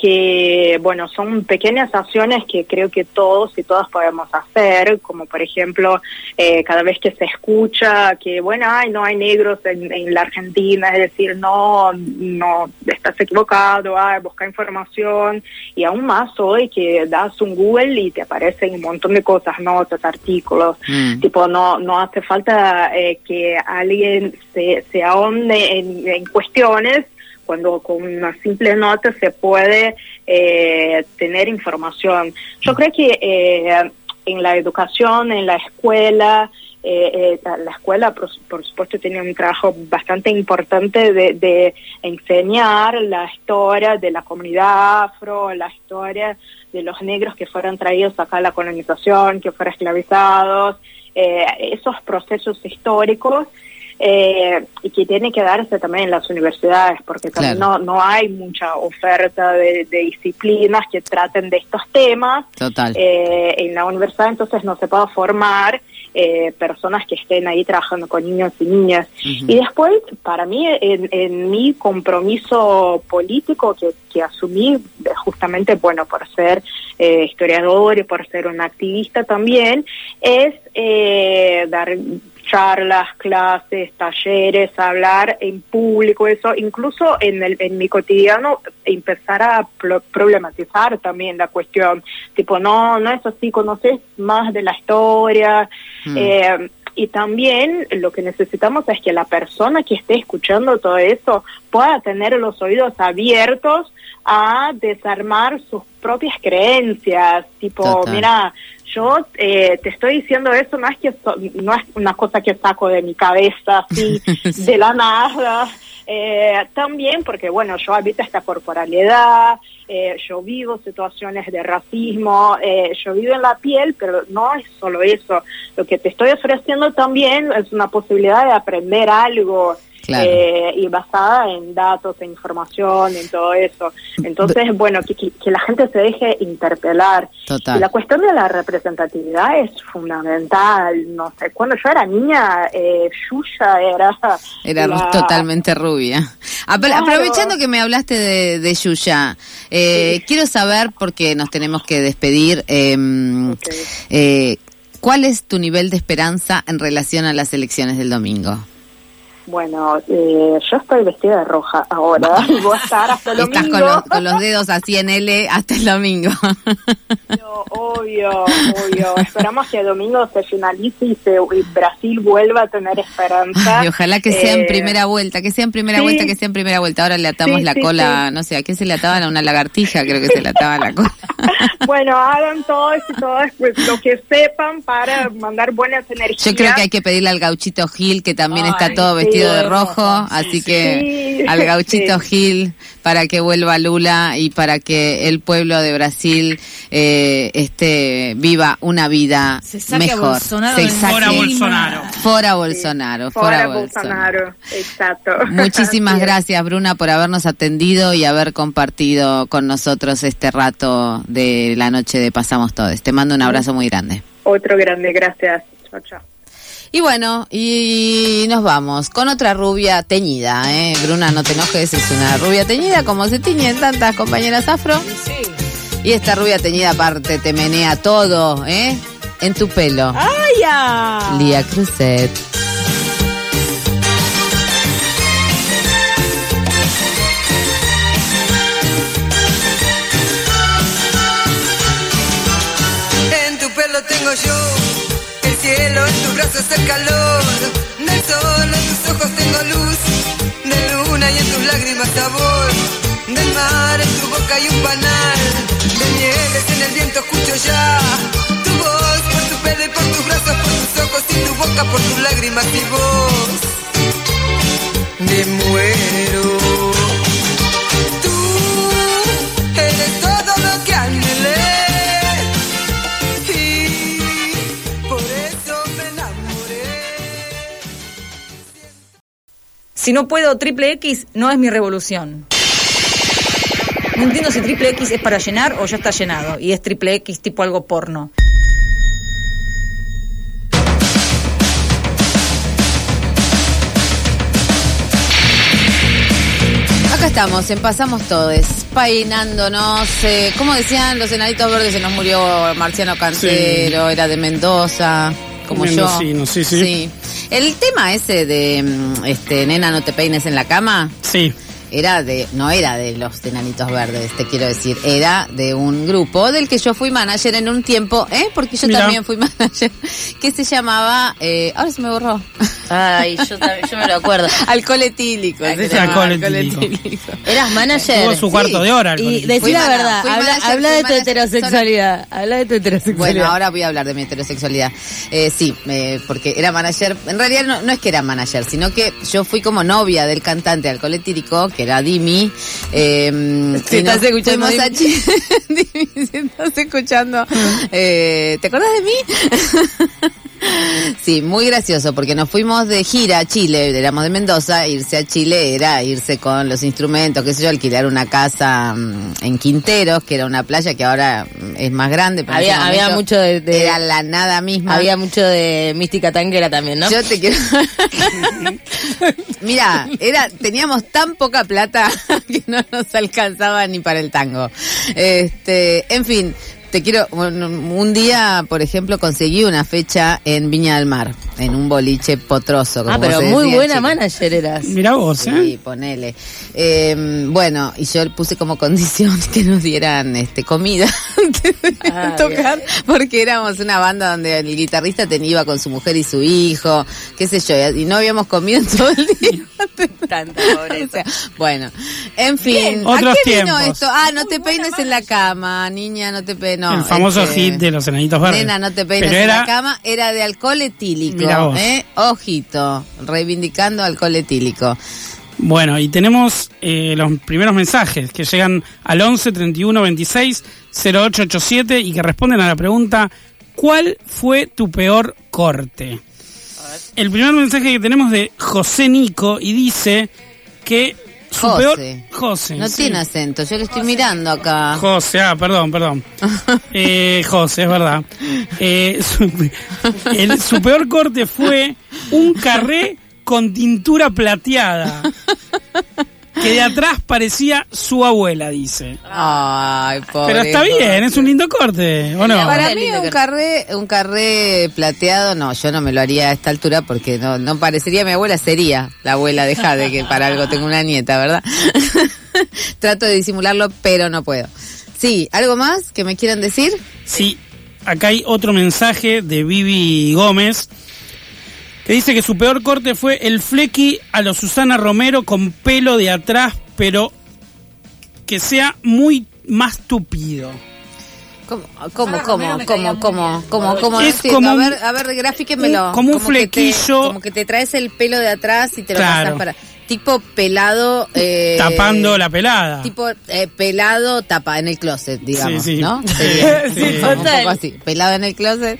que, bueno, son pequeñas acciones que creo que todos y todas podemos hacer, como por ejemplo, eh, cada vez que se escucha que, bueno, ay, no hay negros en, en la Argentina, es decir, no, no, estás equivocado, ay, busca información, y aún más hoy que das un Google y te aparecen un montón de cosas, notas, artículos, Mm. tipo, no, no hace falta eh, que alguien se, se ahonde en, en cuestiones, cuando con una simple nota se puede eh, tener información. Yo creo que eh, en la educación, en la escuela, eh, eh, la- la escuela, por, por supuesto, tiene un trabajo bastante importante de, de enseñar la historia de la comunidad afro, la historia de los negros que fueron traídos acá a la colonización, que fueron esclavizados, eh, esos procesos históricos eh, y que tiene que darse también en las universidades, porque también no, no hay mucha oferta de, de disciplinas que traten de estos temas Total. eh, en la universidad, entonces no se puede formar eh, personas que estén ahí trabajando con niños y niñas. Y después, para mí, en, en mi compromiso político que, que asumí, justamente, bueno, por ser eh, historiador y por ser un activista también, es eh, dar charlas, clases, talleres, hablar en público, eso, incluso en, el, en mi cotidiano empezar a pro- problematizar también la cuestión, tipo, no, no es así, conoces más de la historia, Mm. eh, y también lo que necesitamos es que la persona que esté escuchando todo eso pueda tener los oídos abiertos a desarmar sus propias creencias, tipo, Total. mira, yo eh, te estoy diciendo eso, no es que so- no es una cosa que saco de mi cabeza así de la nada. Eh, también porque, bueno, yo habito esta corporalidad, eh, yo vivo situaciones de racismo, eh, yo vivo en la piel, pero no es solo eso. Lo que te estoy ofreciendo también es una posibilidad de aprender algo. Claro. eh, y basada en datos, en información, en todo eso. Entonces, bueno, que, la gente se deje interpelar. Total. Y la cuestión de la representatividad es fundamental. No sé, cuando yo era niña, eh, Yuya era... Era la- totalmente rubia. Apro- Claro. Aprovechando que me hablaste de, de Yuya, eh, quiero saber, porque nos tenemos que despedir, eh, Ok. eh, ¿cuál es tu nivel de esperanza en relación a las elecciones del domingo? Bueno, eh, yo estoy vestida de roja ahora voy a estar hasta el Estás domingo. con los, con los dedos así en L hasta el domingo. Obvio, obvio, obvio. Esperamos que el domingo se finalice y, se, y Brasil vuelva a tener esperanza. Y ojalá que sea en Eh, primera vuelta, que sea en primera sí. vuelta, que sea en primera vuelta. Ahora le atamos Sí, la sí, cola, no sé, ¿a qué se le ataban? A una lagartija, creo que se le ataba la cola. Bueno, hagan todos y todas pues, lo que sepan para mandar buenas energías. Yo creo que hay que pedirle al gauchito Gil, que también Ay, está todo sí, vestido de rojo, así que Sí, al gauchito sí. Gil para que vuelva Lula y para que el pueblo de Brasil eh, este, viva una vida Se saque a mejor. Bolsonaro Se de saque- Fora Bolsonaro. Fora Bolsonaro, fora Bolsonaro. Bolsonaro. Exacto. Muchísimas gracias, Bruna, por habernos atendido y haber compartido con nosotros este rato de la noche de Pasamos Todos. Te mando un abrazo muy grande. Otro grande, gracias. Chao, chao. Y bueno, y nos vamos con otra rubia teñida, ¿eh? Bruna, no te enojes, es una rubia teñida como se tiñen tantas compañeras afro. Y esta rubia teñida aparte te menea todo, ¿eh? En tu pelo. ¡Ay, ya! Lía Cruzet. En tu pelo tengo yo cielo, en tus brazos el calor del sol, en tus ojos tengo luz de luna y en tus lágrimas sabor del mar, en tu boca hay un panal de mieles, en el viento escucho ya tu voz por tu pelo y por tus brazos, por tus ojos y tu boca, por tus lágrimas y voz. Me muero. Si no puedo triple X, no es mi revolución. No entiendo si triple X es para llenar o ya está llenado. Y es triple X tipo algo porno. estamos, en Pasamos Todes, peinándonos. Eh, ¿Cómo decían los enanitos verdes? Se nos murió Marciano Cantero, era de Mendoza, como Mendocino, yo. sí, sí. El tema ese de, mm, este, nena, no te peines en la cama, Sí. Era de, no era de los enanitos verdes, te quiero decir, era de un grupo del que yo fui manager en un tiempo, ¿eh? Porque yo Mirá. también fui manager, que se llamaba, eh, ahora se me borró. Ay, yo, también, yo me lo acuerdo. Alcohol etílico. se Sí, llamaba alcohol etílico. Eras manager. Tuvo su cuarto de hora. Y Fui la verdad, habla, manager, habla fui de tu heterosexualidad. Habla de tu heterosexualidad. Bueno, ahora voy a hablar de mi heterosexualidad. Eh, sí, eh, porque era manager. En realidad no, no es que era manager, sino que yo fui como novia del cantante Alcohol Etílico, que era Dimi. Eh, Si estás escuchando, a Dimi. Si estás escuchando. Eh, ¿Te acuerdas de mí? Sí, muy gracioso, porque nos fuimos de gira a Chile, éramos de Mendoza, irse a Chile era irse con los instrumentos, qué sé yo, alquilar una casa mm, en Quinteros, que era una playa que ahora mm, es más grande. Pero Había- mucho de- de- Era la nada misma. Había mucho de mística tanguera también, ¿no? Yo te quiero. Mira, era, teníamos tan poca plata que no nos alcanzaba ni para el tango. Este, en fin, te quiero. Un día, por ejemplo, conseguí una fecha en Viña del Mar, en un boliche potroso. ah, pero muy decía buena manager eras. Mirá vos, ¿eh? Sí, ponele. Eh, bueno, y yo puse como condición que nos dieran este comida antes de Ah, tocar, porque éramos una banda donde el guitarrista tenía, iba con su mujer y su hijo, qué sé yo, y no habíamos comido en todo el día. Tanta O pobreza. sea, bueno, en fin, ¿a Otros qué vino tiempos. esto? Ah, no te peines en la cama, niña, no te peines. No, el famoso este, hit de los enanitos verdes. Nena, no te peines Pero en era, la cama, era de alcohol etílico. ¿eh? Ojito, reivindicando alcohol etílico. Bueno, y tenemos eh, los primeros mensajes que llegan al 11 31 26 0887 y que responden a la pregunta ¿Cuál fue tu peor corte? El primer mensaje que tenemos de José Nico y dice que su José. peor José. No sí. tiene acento, yo lo estoy mirando acá. José, ah, perdón, perdón. Eh, José, es verdad. Eh, su, el- su peor corte fue un carré con tintura plateada. Que de atrás parecía su abuela, dice. Ay, pobre. Pero está bien, es un lindo corte, ¿o no? Para mí un carré, un carré plateado, no, yo no me lo haría a esta altura porque no, no parecería mi abuela, sería la abuela de Jade, que para algo tengo una nieta, ¿verdad? Trato de disimularlo, pero no puedo. Sí, ¿algo más que me quieran decir? Sí, acá hay otro mensaje de Vivi Gómez que dice que su peor corte fue el flequi a lo Susana Romero con pelo de atrás, pero que sea muy más tupido. ¿Cómo, cómo, cómo, cómo, cómo, cómo, cómo? Es No a ver, a ver, grafíquemelo. un- como un que te- flequillo. como que te traes el pelo de atrás y te lo Claro. pasas para... Tipo pelado... Eh, Tapando la pelada. Tipo eh, pelado tapa en el closet, digamos, Sí, sí. ¿no? Sí, Sería, sí, como un poco así, pelado en el closet.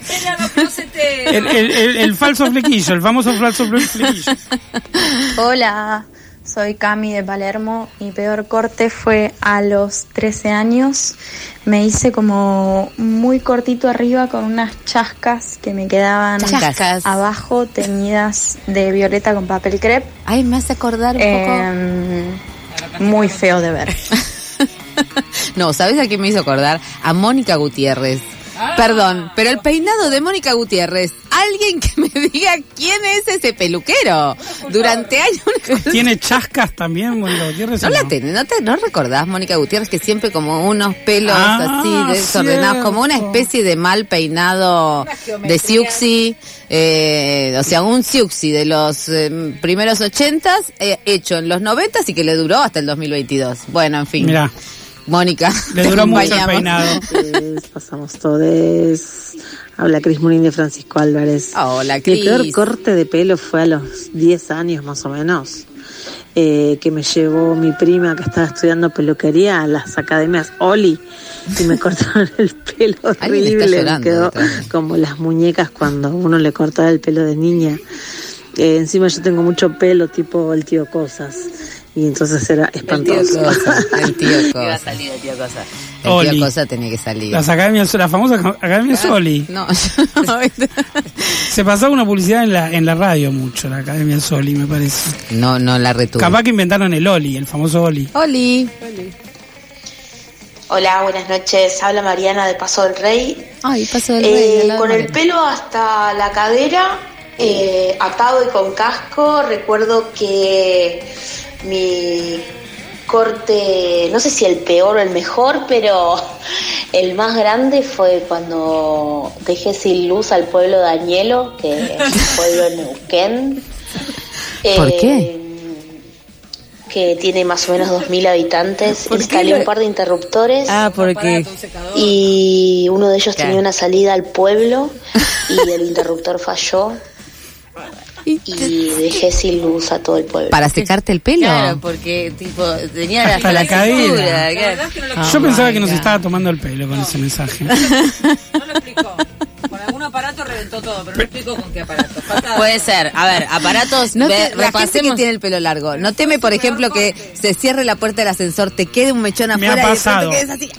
El, el- el- el falso flequillo, el famoso falso fle- flequillo. Hola, soy Cami de Palermo. Mi peor corte fue a los 13 años. Me hice como muy cortito arriba con unas chascas que me quedaban Chascas. abajo teñidas de violeta con papel crepe. Ay, me hace acordar un Em, muy feo de ver. poco. No, ¿sabes a quién me hizo acordar? A Mónica Gutiérrez. Perdón, pero el peinado de Mónica Gutiérrez, alguien que me diga quién es ese peluquero. Durante años Tiene chascas también, Mónica Gutiérrez, No ¿o la tenés, ¿no, te, ¿no recordás, Mónica Gutiérrez, que siempre como unos pelos Ah, así desordenados, como una especie de mal peinado de Siuxi, eh, o sea, un Siuxi de los eh, primeros ochentas, eh, hecho en los noventas y que le duró hasta el 2022. Bueno, en fin. Mirá, Mónica, le te duró mucho el peinado. Pasamos todos. Habla Cris Murín de Francisco Álvarez. Hola, Mi Cris. peor corte de pelo fue a los 10 años más o menos. eh, que me llevó mi prima que estaba estudiando peluquería a las academias Oli y me cortaron el pelo horrible. Me llorando quedó como las muñecas cuando uno le cortaba el pelo de niña. Eh, encima yo tengo mucho pelo tipo el tío Cosas. Y entonces era El tío espantoso. Cosa. El tío Iba a Cosa. salir el tío Cosa. El Oli. tío Cosa tenía que salir. Las academias, la famosa Academia Soli. No, Se pasaba una publicidad en la, en la radio mucho, la Academia Soli, me parece. no, no la retuve. Capaz que inventaron el Oli, el famoso Oli. Oli. Hola, buenas noches. Habla Mariana de Paso del Rey. Ay, paso del Eh, rey. con el pelo hasta la cadera, eh, atado y con casco, recuerdo que mi corte, no sé si el peor o el mejor, pero el más grande fue cuando dejé sin luz al pueblo de Añelo, que es un pueblo en Neuquén. ¿Por Eh, qué? Que tiene más o menos 2.000 habitantes. ¿Por qué Instalé un par de interruptores. Ah, porque Y uno de ellos tenía una salida al pueblo y el interruptor falló y dejé sin luz a todo el pueblo. ¿Para secarte el pelo? Claro, porque tipo tenía la, Hasta la cadera. claro. Oh Yo pensaba que nos estaba tomando el pelo con ese mensaje. No lo explicó. Aparato reventó todo, pero no explicó con qué aparato. Falta- Puede ser. A ver, aparatos. No ve- te- la gente que tiene el pelo largo, no teme, por ejemplo, que se cierre la puerta del ascensor, te quede un mechón Me ha afuera y de pasado. pronto quedes así.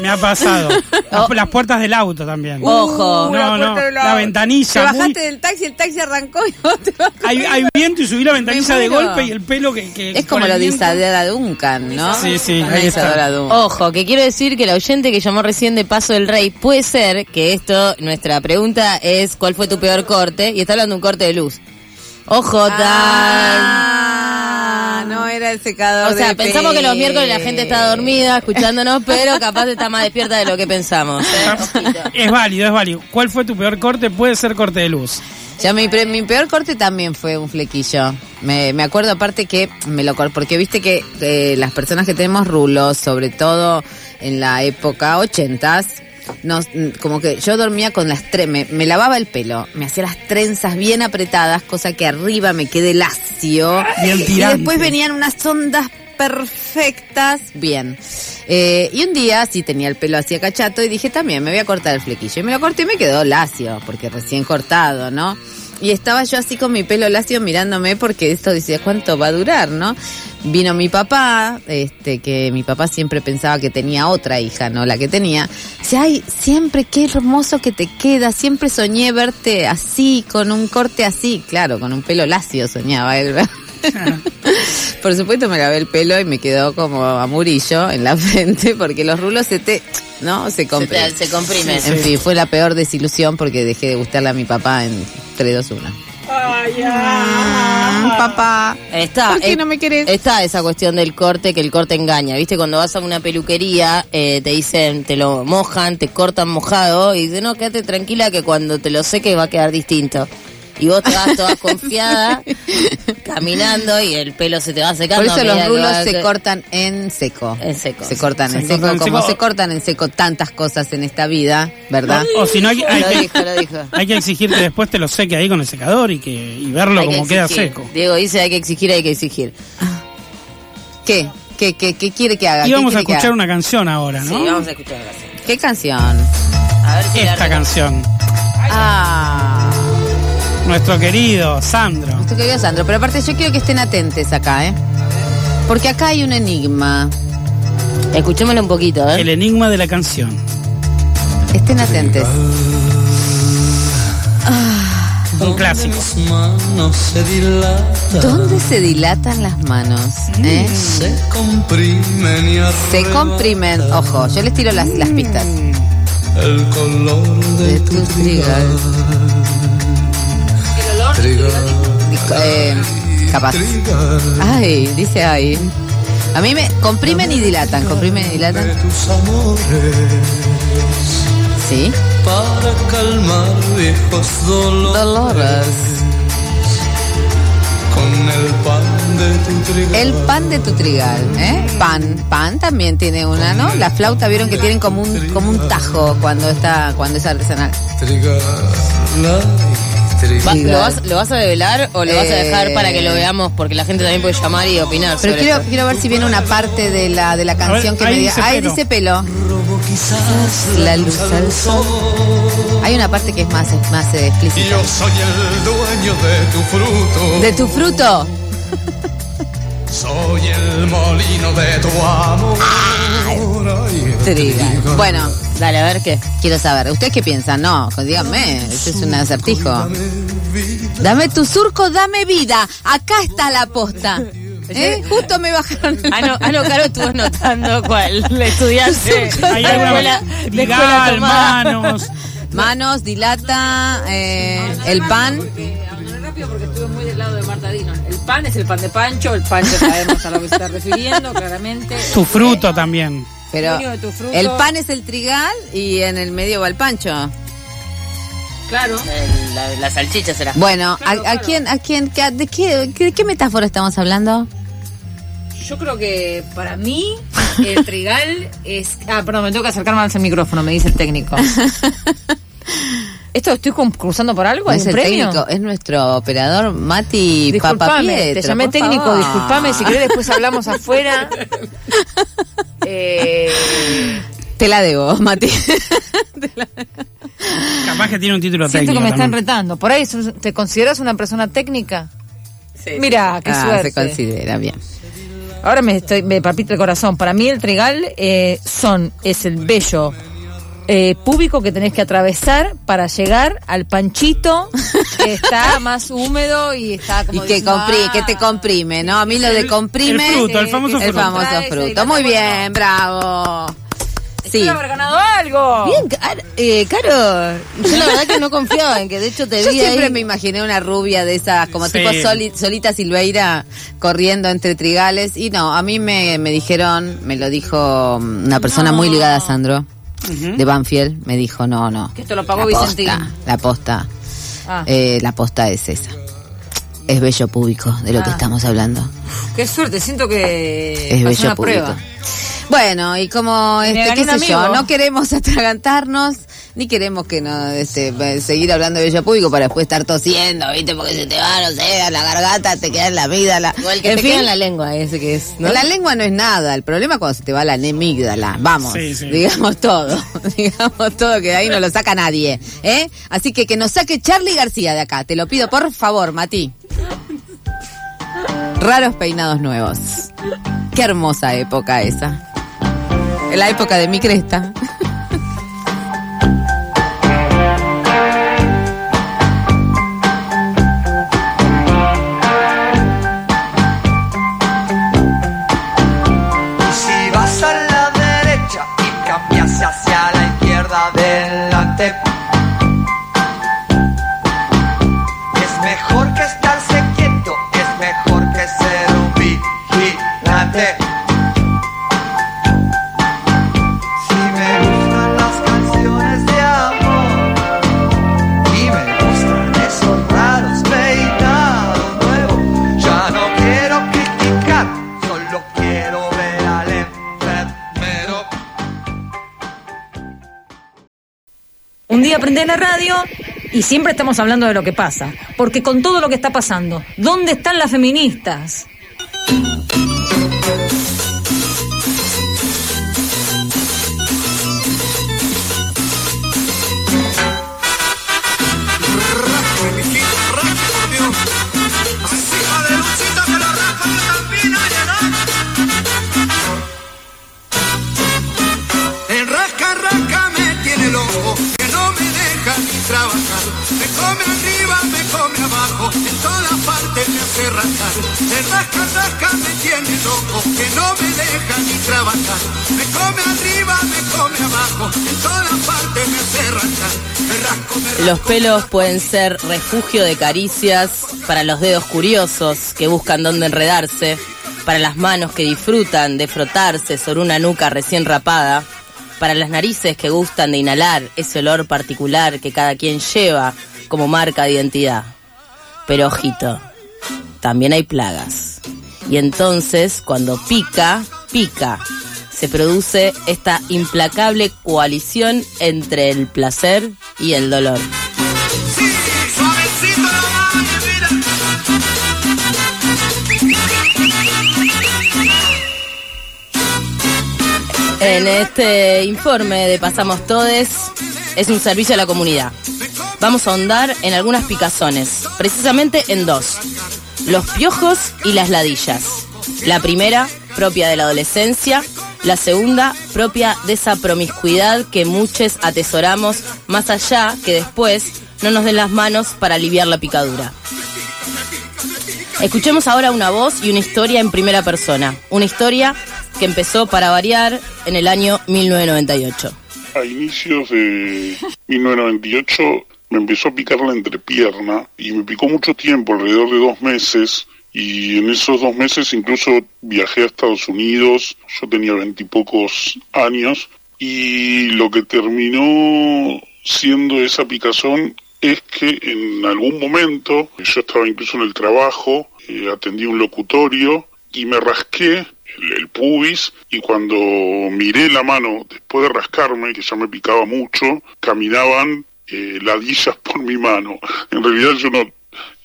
Me ha pasado. Las, las puertas del auto también. Ojo. No, no, la Te ventanilla. bajaste muy- del taxi, el taxi arrancó y te bajaste. hay, hay viento y subí la ventanilla de golpe y el pelo que... que Es como lo de viento- Isadora Duncan, ¿no? Sí, sí, ahí está. Ojo, que quiero decir que la oyente que llamó recién de Paso del Rey, puede ser que esto, nuestra pregunta es ¿cuál fue tu peor corte? Y está hablando de un corte de luz. Ojo, Ah, no era el secador O sea, de pensamos que los miércoles la gente está dormida escuchándonos, pero capaz está más despierta de lo que pensamos. ¿eh? Es válido, es válido. ¿Cuál fue tu peor corte? Puede ser corte de luz. Ya mi, pre- mi peor corte también fue un flequillo. Me, me acuerdo aparte que me lo porque viste que eh, las personas que tenemos rulos, sobre todo en la época ochentas, nos, como que yo dormía con las tre me, me lavaba el pelo, me hacía las trenzas bien apretadas, cosa que arriba me quedé lacio. Bien y después venían unas ondas perfectas. Bien. Eh, y un día sí tenía el pelo así cachato y dije también me voy a cortar el flequillo. Y me lo corté y me quedó lacio, porque recién cortado, ¿no? Y estaba yo así con mi pelo lacio mirándome porque esto dice, ¿cuánto va a durar, no? Vino mi papá, este, que mi papá siempre pensaba que tenía otra hija, ¿no? La que tenía. Dice, ay, siempre qué hermoso que te queda, siempre soñé verte así, con un corte así, claro, con un pelo lacio soñaba él. Por supuesto me lavé el pelo y me quedó como a murillo en la frente porque los rulos se te, ¿no? Se comprimen. se comprime. En fin, fue la peor desilusión porque dejé de gustarle a mi papá en 3, 2, 1. Papá. Está, ¿Por qué eh, no me querés? Está esa cuestión del corte, que el corte engaña. ¿Viste? Cuando vas a una peluquería, eh, te dicen, te lo mojan, te cortan mojado, y dicen, no, quédate tranquila que cuando te lo seque va a quedar distinto. Y vos te vas toda confiada, caminando, y el pelo se te va secando. Por eso los rulos va- se cortan en seco. En seco. Se cortan Se en seco, cortan en como seco. se cortan en seco tantas cosas en esta vida, ¿verdad? O si no, hay, hay Lo que, dijo, lo dijo. hay que exigir que después te lo seque ahí con el secador y que y verlo Hay que como queda seco. Diego dice, hay que exigir, hay que exigir. ¿Qué? ¿Qué, qué, qué quiere que haga? Y ¿Qué vamos a escuchar una canción ahora, ¿no? Sí, vamos a escuchar la canción. ¿Qué canción? A ver Esta canción. Ah, Nuestro querido Sandro. nuestro querido Sandro. Pero aparte yo quiero que estén atentos acá, ¿eh? Porque acá hay un enigma. Escuchémoslo un poquito, ¿eh? El enigma de la canción. Estén atentos. Un clásico. manos se dilatan, ¿Dónde se dilatan las manos? ¿Eh? se comprimen y Se comprimen. Ojo, yo les tiro las, las pistas. el color de, tu trigal. Eh, capaz. Ay, dice ay. A mí me comprimen y dilatan, comprimen y dilatan. Sí. para calmar viejos dolores Dolores. con el pan de tu trigal. El pan de tu trigal, ¿eh? Pan, pan también tiene una, ¿no? La flauta vieron que tienen como un como un tajo cuando está cuando es artesanal. Trigal. ¿Lo, vas, ¿Lo vas a develar o lo vas a dejar Eh. para que lo veamos? Porque la gente también puede llamar y opinar Pero sobre quiero, esto. quiero ver si viene una parte de la de la canción que me diga. dice Ay, pelo. dice pelo. La luz al sol. Hay una parte que es más más eh, explícita. yo soy el dueño de tu fruto. De tu fruto. Soy el molino de tu amor. Ay, Trigal. Bueno, Dale, a ver qué. quiero saber, ¿ustedes qué piensan? No, díganme, este es un acertijo. Dame tu surco, dame vida. Acá está la posta. ¿Eh? Justo me bajaron. Ah, no, ah, no, Caro estuvo notando cuál. Le estudiaste. Hay alguna manos. Manos, dilata, eh, el pan. rápido porque estuve muy del lado de Marta Dino. El pan es el pan de Pancho, el Pancho sabemos a lo que se está refiriendo, claramente. Tu fruto también. Pero Dueño de tu fruto. el pan es el trigal y en el medio va el pancho. Claro. El- La, la salchicha será. Bueno, ¿a, Claro, a claro. quién, a quién, qué- de qué, qué, qué metáfora estamos hablando? Yo creo que para mí el trigal es... Ah, perdón, me tengo que acercar más al micrófono, me dice el técnico. ¿Esto estoy concursando por algo? No ¿Hay es el premio? técnico, es nuestro operador Mati Disculpame, Papapietro. te llamé técnico, favor. disculpame, si querés después hablamos afuera. Eh, Te la debo, Mati. Capaz que tiene un título siento que técnico. me están también. retando. ¿Por ahí te consideras una persona técnica? Mira, qué Ah, suerte. se considera bien. Ahora me estoy, me palpita el corazón. Para mí el trigal eh, son, es el bello eh, púbico que tenés que atravesar para llegar al panchito que está más húmedo y está Y como que, diciendo, compri- "Ah". que te comprime, ¿no? A mí lo de comprime. el fruto, el famoso el fruto. famoso Trae ese fruto. Muy bien, bravo. Sí. Haber ganado algo. Bien, eh, Caro, yo la verdad que no confiaba en que de hecho te Yo vi siempre ahí. me imaginé una rubia de esas, como Sí. tipo Soli- Solita Silveira, corriendo entre trigales. Y no, a mí me, me dijeron, me lo dijo mm, una persona muy ligada a Sandro, de Banfield, me dijo, no, no. Que esto lo pagó la Vicentín. posta, la posta, Ah, eh, la posta es esa. Es bello público de lo que Ah. estamos hablando. Qué suerte, siento que Es bello una público. prueba. Bueno, y como, este, qué sé yo, no queremos atragantarnos, ni queremos que no, este, seguir hablando de bello público para después estar tosiendo, ¿viste? Porque se te va, no sé, a la garganta, te queda en la amígdala. Que en te fin, queda en la lengua ese que es, ¿no? la lengua no es nada, el problema es cuando se te va la amígdala. Vamos, Sí, sí. digamos todo, digamos todo, que de ahí no lo saca nadie, ¿eh? Así que que nos saque Charlie García de acá, te lo pido por favor, Mati. Raros peinados nuevos. Qué hermosa época esa. La época de mi cresta. Radio y siempre estamos hablando de lo que pasa. Porque con todo lo que está pasando, ¿dónde están las feministas? Los pelos pueden ser refugio de caricias para los dedos curiosos que buscan dónde enredarse, para las manos que disfrutan de frotarse sobre una nuca recién rapada, para las narices que gustan de inhalar ese olor particular que cada quien lleva como marca de identidad. Pero ojito, también hay plagas. Y entonces, cuando pica, pica. Se produce esta implacable coalición entre el placer y el dolor. En este informe de Pasamos Todes es un servicio a la comunidad. Vamos a ahondar en algunas picazones, precisamente en dos. Los piojos y las ladillas. La primera, propia de la adolescencia. La segunda, propia de esa promiscuidad que muchos atesoramos, más allá que después no nos den las manos para aliviar la picadura. Escuchemos ahora una voz y una historia en primera persona. Una historia que empezó para variar en el año 1998. A inicios de 1998 me empezó a picar la entrepierna y me picó mucho tiempo, alrededor de dos meses. Y en esos dos meses incluso viajé a Estados Unidos, yo tenía veintipocos años, y lo que terminó siendo esa picazón es que en algún momento, yo estaba incluso en el trabajo, eh, atendí un locutorio y me rasqué el, el pubis y cuando miré la mano después de rascarme, que ya me picaba mucho, caminaban eh, ladillas por mi mano. En realidad yo no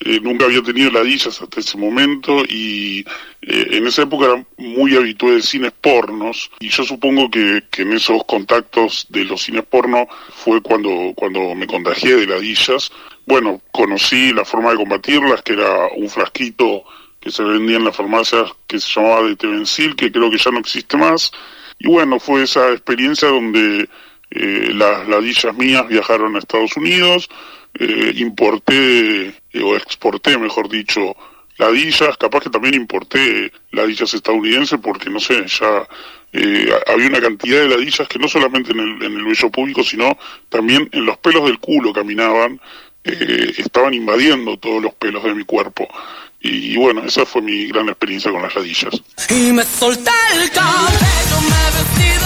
eh, nunca había tenido ladillas hasta ese momento y eh, en esa época era muy habitual de cines pornos y yo supongo que, que en esos contactos de los cines porno fue cuando, cuando me contagié de ladillas. Bueno, conocí la forma de combatirlas, que era un frasquito que se vendía en las farmacias que se llamaba de Tevencil, que creo que ya no existe más. Y bueno, fue esa experiencia donde eh, las ladillas mías viajaron a Estados Unidos, importé eh, o exporté, mejor dicho, ladillas, capaz que también importé ladillas estadounidenses porque no sé, ya eh, había una cantidad de ladillas que no solamente en el, en el vello público, sino también en los pelos del culo caminaban, eh, estaban invadiendo todos los pelos de mi cuerpo. Y, bueno, esa fue mi gran experiencia con las ladillas. Y me solté el cabello, me vestí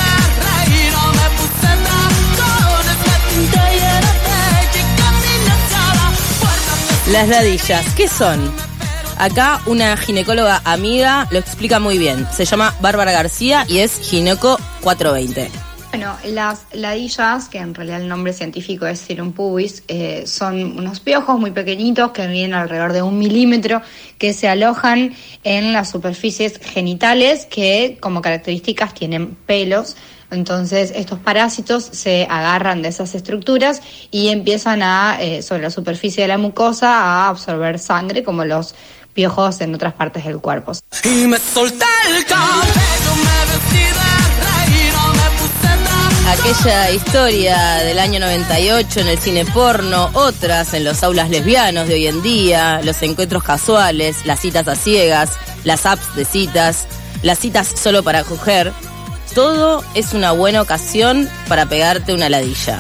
Las ladillas, ¿qué son? Acá una ginecóloga amiga lo explica muy bien. Se llama Bárbara García y es gineco 420. Bueno, las ladillas, que en realidad el nombre científico es Serum pubis, eh, son unos piojos muy pequeñitos que miden alrededor de un milímetro que se alojan en las superficies genitales que como características tienen pelos. Entonces estos parásitos se agarran de esas estructuras y empiezan a, eh, sobre la superficie de la mucosa, a absorber sangre como los piojos en otras partes del cuerpo. Y me solté el. Aquella historia del año 98 en el cine porno, otras en los aulas lesbianos de hoy en día, los encuentros casuales, las citas a ciegas, las apps de citas, las citas solo para coger, todo es una buena ocasión para pegarte una ladilla.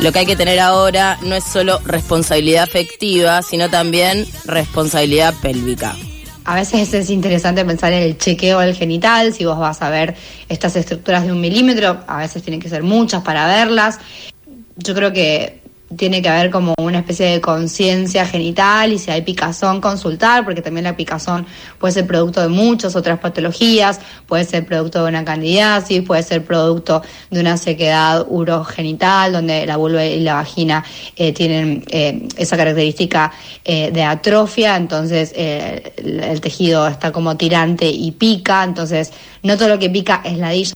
Lo que hay que tener ahora no es solo responsabilidad afectiva, sino también responsabilidad pélvica. A veces es interesante pensar en el chequeo del genital, si vos vas a ver estas estructuras de un milímetro, a veces tienen que ser muchas para verlas. Yo creo que tiene que haber como una especie de conciencia genital y si hay picazón consultar, porque también la picazón puede ser producto de muchas otras patologías, puede ser producto de una candidiasis, puede ser producto de una sequedad urogenital, donde la vulva y la vagina eh, tienen eh, esa característica eh, de atrofia, entonces eh, el, el tejido está como tirante y pica, entonces no todo lo que pica es ladilla.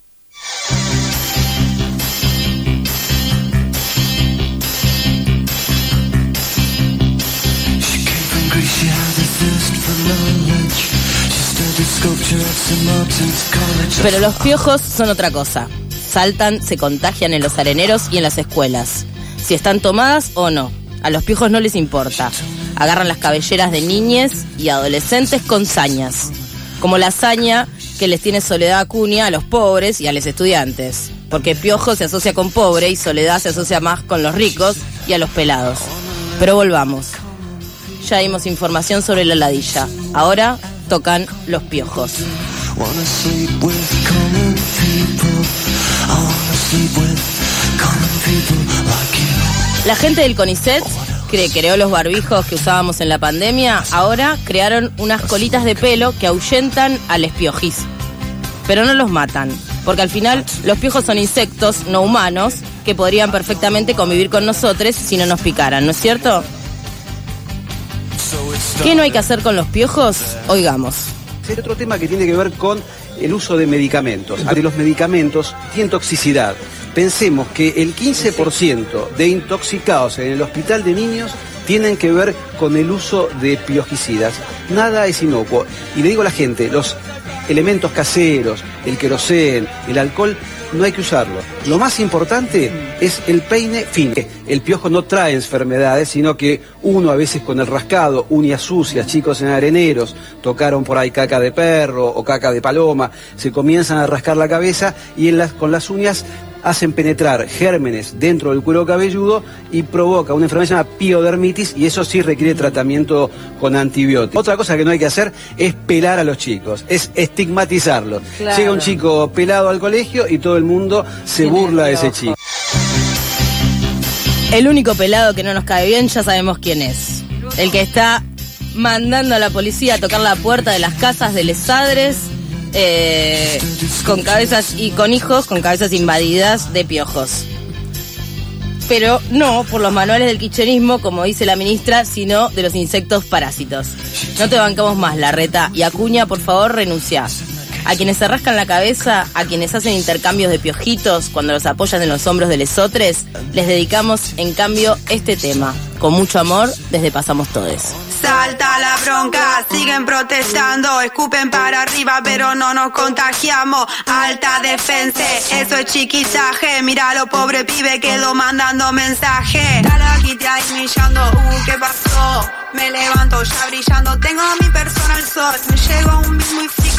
Pero los piojos son otra cosa. Saltan, se contagian en los areneros y en las escuelas. Si están tomadas o no. A los piojos no les importa. Agarran las cabelleras de niñes y adolescentes con sañas. Como la saña que les tiene Soledad Acuña a los pobres y a los estudiantes. Porque piojo se asocia con pobre y soledad se asocia más con los ricos y a los pelados. Pero volvamos. Ya dimos información sobre la ladilla. Ahora tocan los piojos. La gente del CONICET, que creó los barbijos que usábamos en la pandemia, ahora crearon unas colitas de pelo que ahuyentan al espiojis. Pero no los matan, porque al final los piojos son insectos no humanos que podrían perfectamente convivir con nosotros si no nos picaran, ¿no es cierto? ¿Qué no hay que hacer con los piojos? Oigamos. Hay otro tema que tiene que ver con el uso de medicamentos. De los medicamentos tienen toxicidad. Pensemos que el 15% de intoxicados en el hospital de niños tienen que ver con el uso de piojicidas. Nada es inocuo. Y le digo a la gente, los elementos caseros, el querosén, el alcohol, no hay que usarlo. Lo más importante es el peine fino. El piojo no trae enfermedades, sino que uno a veces con el rascado, uñas sucias, chicos en areneros, tocaron por ahí caca de perro o caca de paloma, se comienzan a rascar la cabeza y en con las uñas hacen penetrar gérmenes dentro del cuero cabelludo y provoca una enfermedad llamada piodermitis y eso sí requiere tratamiento con antibióticos. Otra cosa que no hay que hacer es pelar a los chicos, es estigmatizarlos. Claro. Llega un chico pelado al colegio y todo el mundo se burla de ese chico. El único pelado que no nos cae bien, ya sabemos quién es. El que está mandando a la policía a tocar la puerta de las casas de les padres eh, con cabezas y con hijos con cabezas invadidas de piojos. Pero no por los manuales del kirchnerismo, como dice la ministra, sino de los insectos parásitos. No te bancamos más, Larreta. Y Acuña, por favor, renuncia. A quienes se rascan la cabeza, a quienes hacen intercambios de piojitos cuando los apoyan en los hombros de lesotres, les dedicamos en cambio este tema. Con mucho amor, desde Pasamos Todes. Salta la bronca, siguen protestando, escupen para arriba, pero no nos contagiamos. Alta defensa, eso es chiquillaje. Mira lo pobre pibe quedó mandando mensaje. Millando, uh, ¿qué pasó? Me levanto ya brillando, tengo mi personal sol. Me llego un muy friki,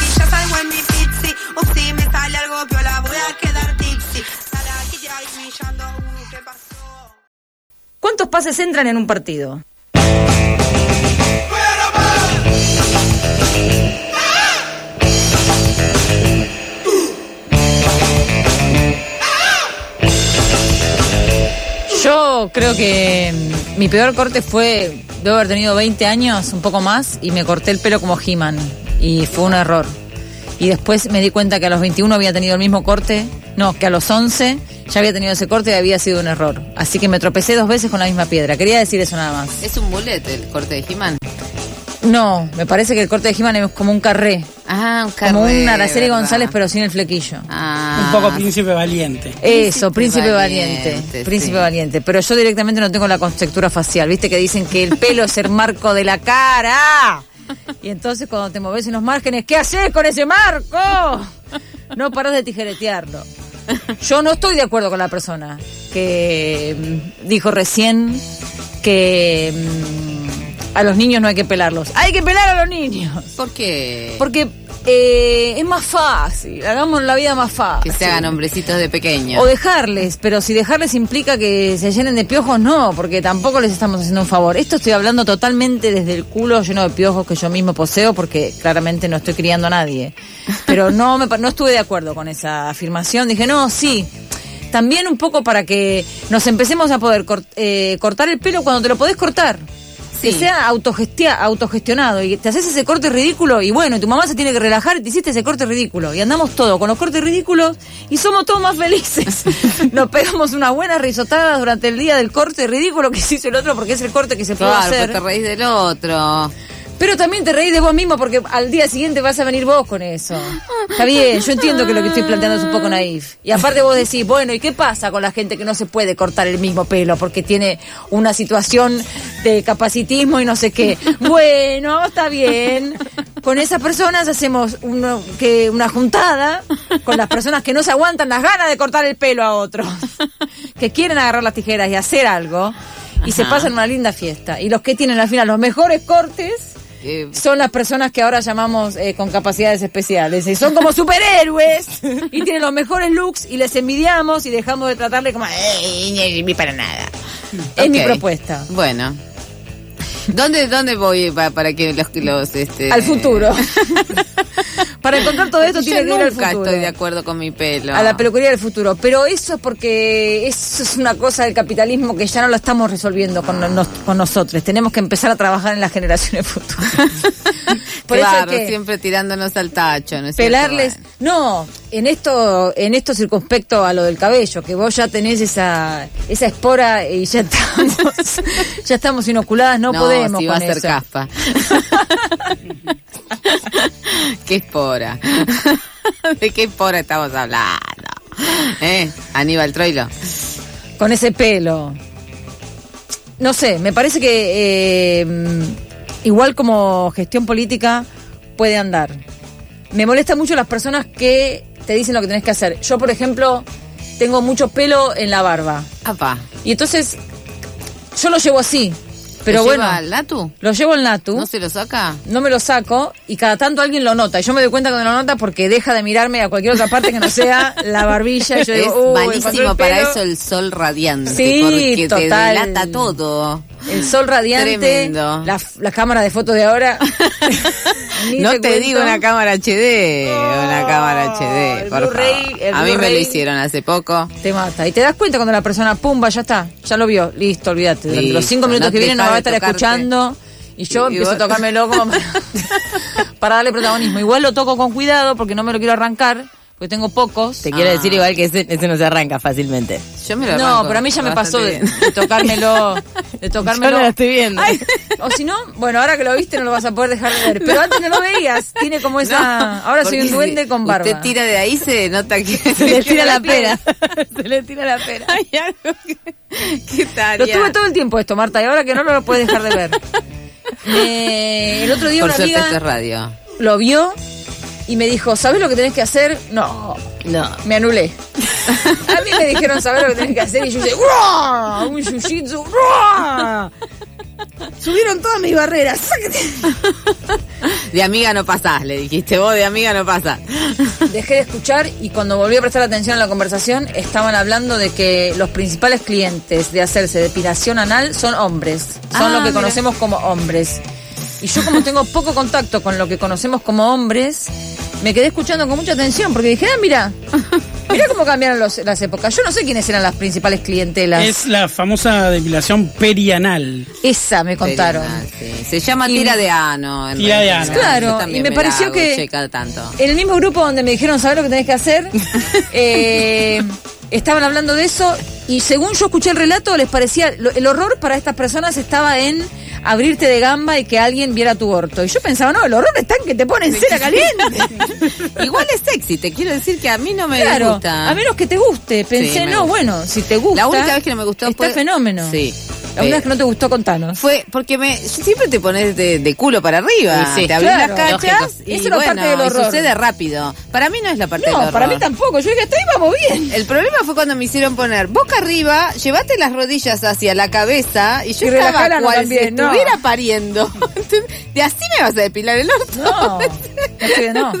pases entran en un partido? Yo creo que mm, mi peor corte fue, debo haber tenido 20 años, un poco más, y me corté el pelo como He-Man. Y fue un error. Y después me di cuenta que a los 21 había tenido el mismo corte, no, que a los 11 ya había tenido ese corte y había sido un error. Así que me tropecé dos veces con la misma piedra. Quería decir eso nada más. ¿Es un bullet el corte de He-Man? No, me parece que el corte de He-Man es como un carré. Ah, un Como carré, un Araceli. González, pero sin el flequillo. Un poco príncipe valiente. Eso, príncipe Príncipe valiente. valiente, príncipe sí. valiente. Pero yo directamente no tengo la contextura facial. Viste que dicen que el pelo es el marco de la cara. Y entonces cuando te moves en los márgenes, ¿qué haces con ese marco? No paras de tijeretearlo. Yo no estoy de acuerdo con la persona que mm, dijo recién que mm, a los niños no hay que pelarlos. Hay que pelar a los niños. ¿Por qué? Porque eh, es más fácil. Hagamos la vida más fácil. Que se hagan hombrecitos de pequeños. O dejarles, pero si dejarles implica que se llenen de piojos, no, porque tampoco les estamos haciendo un favor. Esto estoy hablando totalmente desde el culo lleno de piojos que yo mismo poseo, porque claramente no estoy criando a nadie. Pero no, me, no estuve de acuerdo con esa afirmación. Dije, no, sí. También un poco para que nos empecemos a poder cort- eh, cortar el pelo cuando te lo podés cortar. Que sea autogestia- autogestionado y te haces ese corte ridículo y bueno, tu mamá se tiene que relajar y te hiciste ese corte ridículo. Y andamos todos con los cortes ridículos y somos todos más felices. Nos pegamos unas buenas risotadas durante el día del corte ridículo que se hizo el otro porque es el corte que se puede Claro, hacer. pues te reís del otro. Pero también te reís de vos mismo porque al día siguiente vas a venir vos con eso. Está bien, yo entiendo que lo que estoy planteando es un poco naif. Y aparte vos decís, bueno, ¿y qué pasa con la gente que no se puede cortar el mismo pelo porque tiene una situación de capacitismo y no sé qué? Bueno, está bien. Con esas personas hacemos uno- que una juntada con las personas que no se aguantan las ganas de cortar el pelo a otros, que quieren agarrar las tijeras y hacer algo. Y se pasan una linda fiesta. Y los que tienen al final los mejores cortes Eh, son las personas que ahora llamamos eh, con capacidades especiales. Y son como superhéroes y tienen los mejores looks y les envidiamos y dejamos de tratarle como "Ey, ni para nada. Es mi propuesta. Bueno. ¿Dónde, dónde voy pa- para, que los, los este Al futuro. Para encontrar todo esto Yo tiene que ir al futuro. estoy de acuerdo con mi pelo. A la peluquería del futuro. Pero eso es porque eso es una cosa del capitalismo que ya no la estamos resolviendo con, nos- con nosotros. Tenemos que empezar a trabajar en las generaciones futuras. Por eso hay claro, que- siempre tirándonos al tacho, ¿no es cierto? pelarles. No, en esto, en esto circunspecto a lo del cabello, que vos ya tenés esa, esa espora y ya estamos, ya estamos inoculadas, no, No, podemos si va a ser eso. caspa. ¿Qué espora? ¿De qué espora estamos hablando? ¿Eh? Aníbal Troilo. Con ese pelo. no sé, me parece que eh, igual como gestión política puede andar. Me molesta mucho las personas que te dicen lo que tenés que hacer. Yo, por ejemplo, tengo mucho pelo en la barba. Apa. Y entonces, yo lo llevo así. Pero ¿Lo bueno, lleva al Natu? lo llevo el Natu. ¿No se lo saca? No me lo saco y cada tanto alguien lo nota. Y yo me doy cuenta cuando lo nota porque deja de mirarme a cualquier otra parte que no sea la barbilla. Yo es digo, "Uy, malísimo para pelo". eso el sol radiante. Sí, porque total. te delata todo. El sol radiante, Tremendo. la, la cámara de fotos de ahora. No te, digo una cámara HD, una cámara HD, el por favor. el A mí me lo hicieron hace poco. Te mata. Y te das cuenta cuando la persona, pumba, ya está, ya lo vio, listo, olvídate. Durante los cinco minutos no que vienen no va a estar tocarte. escuchando. Y yo Y empiezo vos- a tocármelo como para, para darle protagonismo. Igual lo toco con cuidado porque no me lo quiero arrancar, porque tengo pocos. Te quiero decir igual que ese, ese no se arranca fácilmente. Yo me lo No, arranco pero a mí ya me pasó de, bastante de tocármelo, de tocármelo. Yo no la estoy viendo. Ay, o si no, bueno, ahora que lo viste no lo vas a poder dejar de ver. Pero antes no lo veías, tiene como esa. No, ahora soy porque un duende si con barba. Usted tira de ahí, se nota que Se le tira la pera. Se le tira la pera. ¿Qué tal? Lo tuve todo el tiempo esto, Marta, y ahora que no, no lo puedes dejar de ver. Me- el otro día Por una suerte amiga esto es radio. lo vio y me dijo, ¿sabes lo que tenés que hacer? No, No. me anulé. A mí me dijeron, ¿sabes lo que tenés que hacer? Y yo dije, ¡Ruah! Un jiu-jitsu. Subieron todas mis barreras. De amiga no pasás, le dijiste vos, de amiga no pasás. Dejé de escuchar y cuando volví a prestar atención a la conversación estaban hablando de que los principales clientes de hacerse depilación anal son hombres. Son Ah, lo que mira. conocemos como hombres. Y yo como tengo poco contacto con lo que conocemos como hombres, me quedé escuchando con mucha atención porque dije, ah, mira, mira cómo cambiaron los- las épocas. Yo no sé quiénes eran las principales clientelas. Es la famosa depilación perianal. Esa me contaron. Sí, Se llama Y- tira de ano. en Tira de ano. Claro, y me pareció hago, que- tanto. En el mismo grupo donde me dijeron, ¿sabes lo que tenés que hacer? Eh, estaban hablando de eso y según yo escuché el relato, les parecía, lo- el horror para estas personas estaba en abrirte de gamba y que alguien viera tu orto. Y yo pensaba, no, el horror está en que te ponen cera caliente. Igual es sexy, te quiero decir que a mí no me claro, gusta. a menos que te guste. Pensé, Sí, no, gusta. bueno, si te gusta. La única vez que no me gustó está fue- fenómeno. Sí. La única Eh, vez que no te gustó, contanos. Fue porque me siempre te pones de, de culo para arriba, Sí, sí. te abrís Claro, las cachas y Eso es la bueno, parte del y horror. sucede rápido. Para mí no es la parte del No, horror. para mí tampoco. Yo dije, hasta ahí vamos bien. El problema fue cuando me hicieron poner boca arriba, llevate las rodillas hacia la cabeza y yo Y estaba cual también, si no. estuviera pariendo. De así me vas a depilar el orto. No, no, no. No,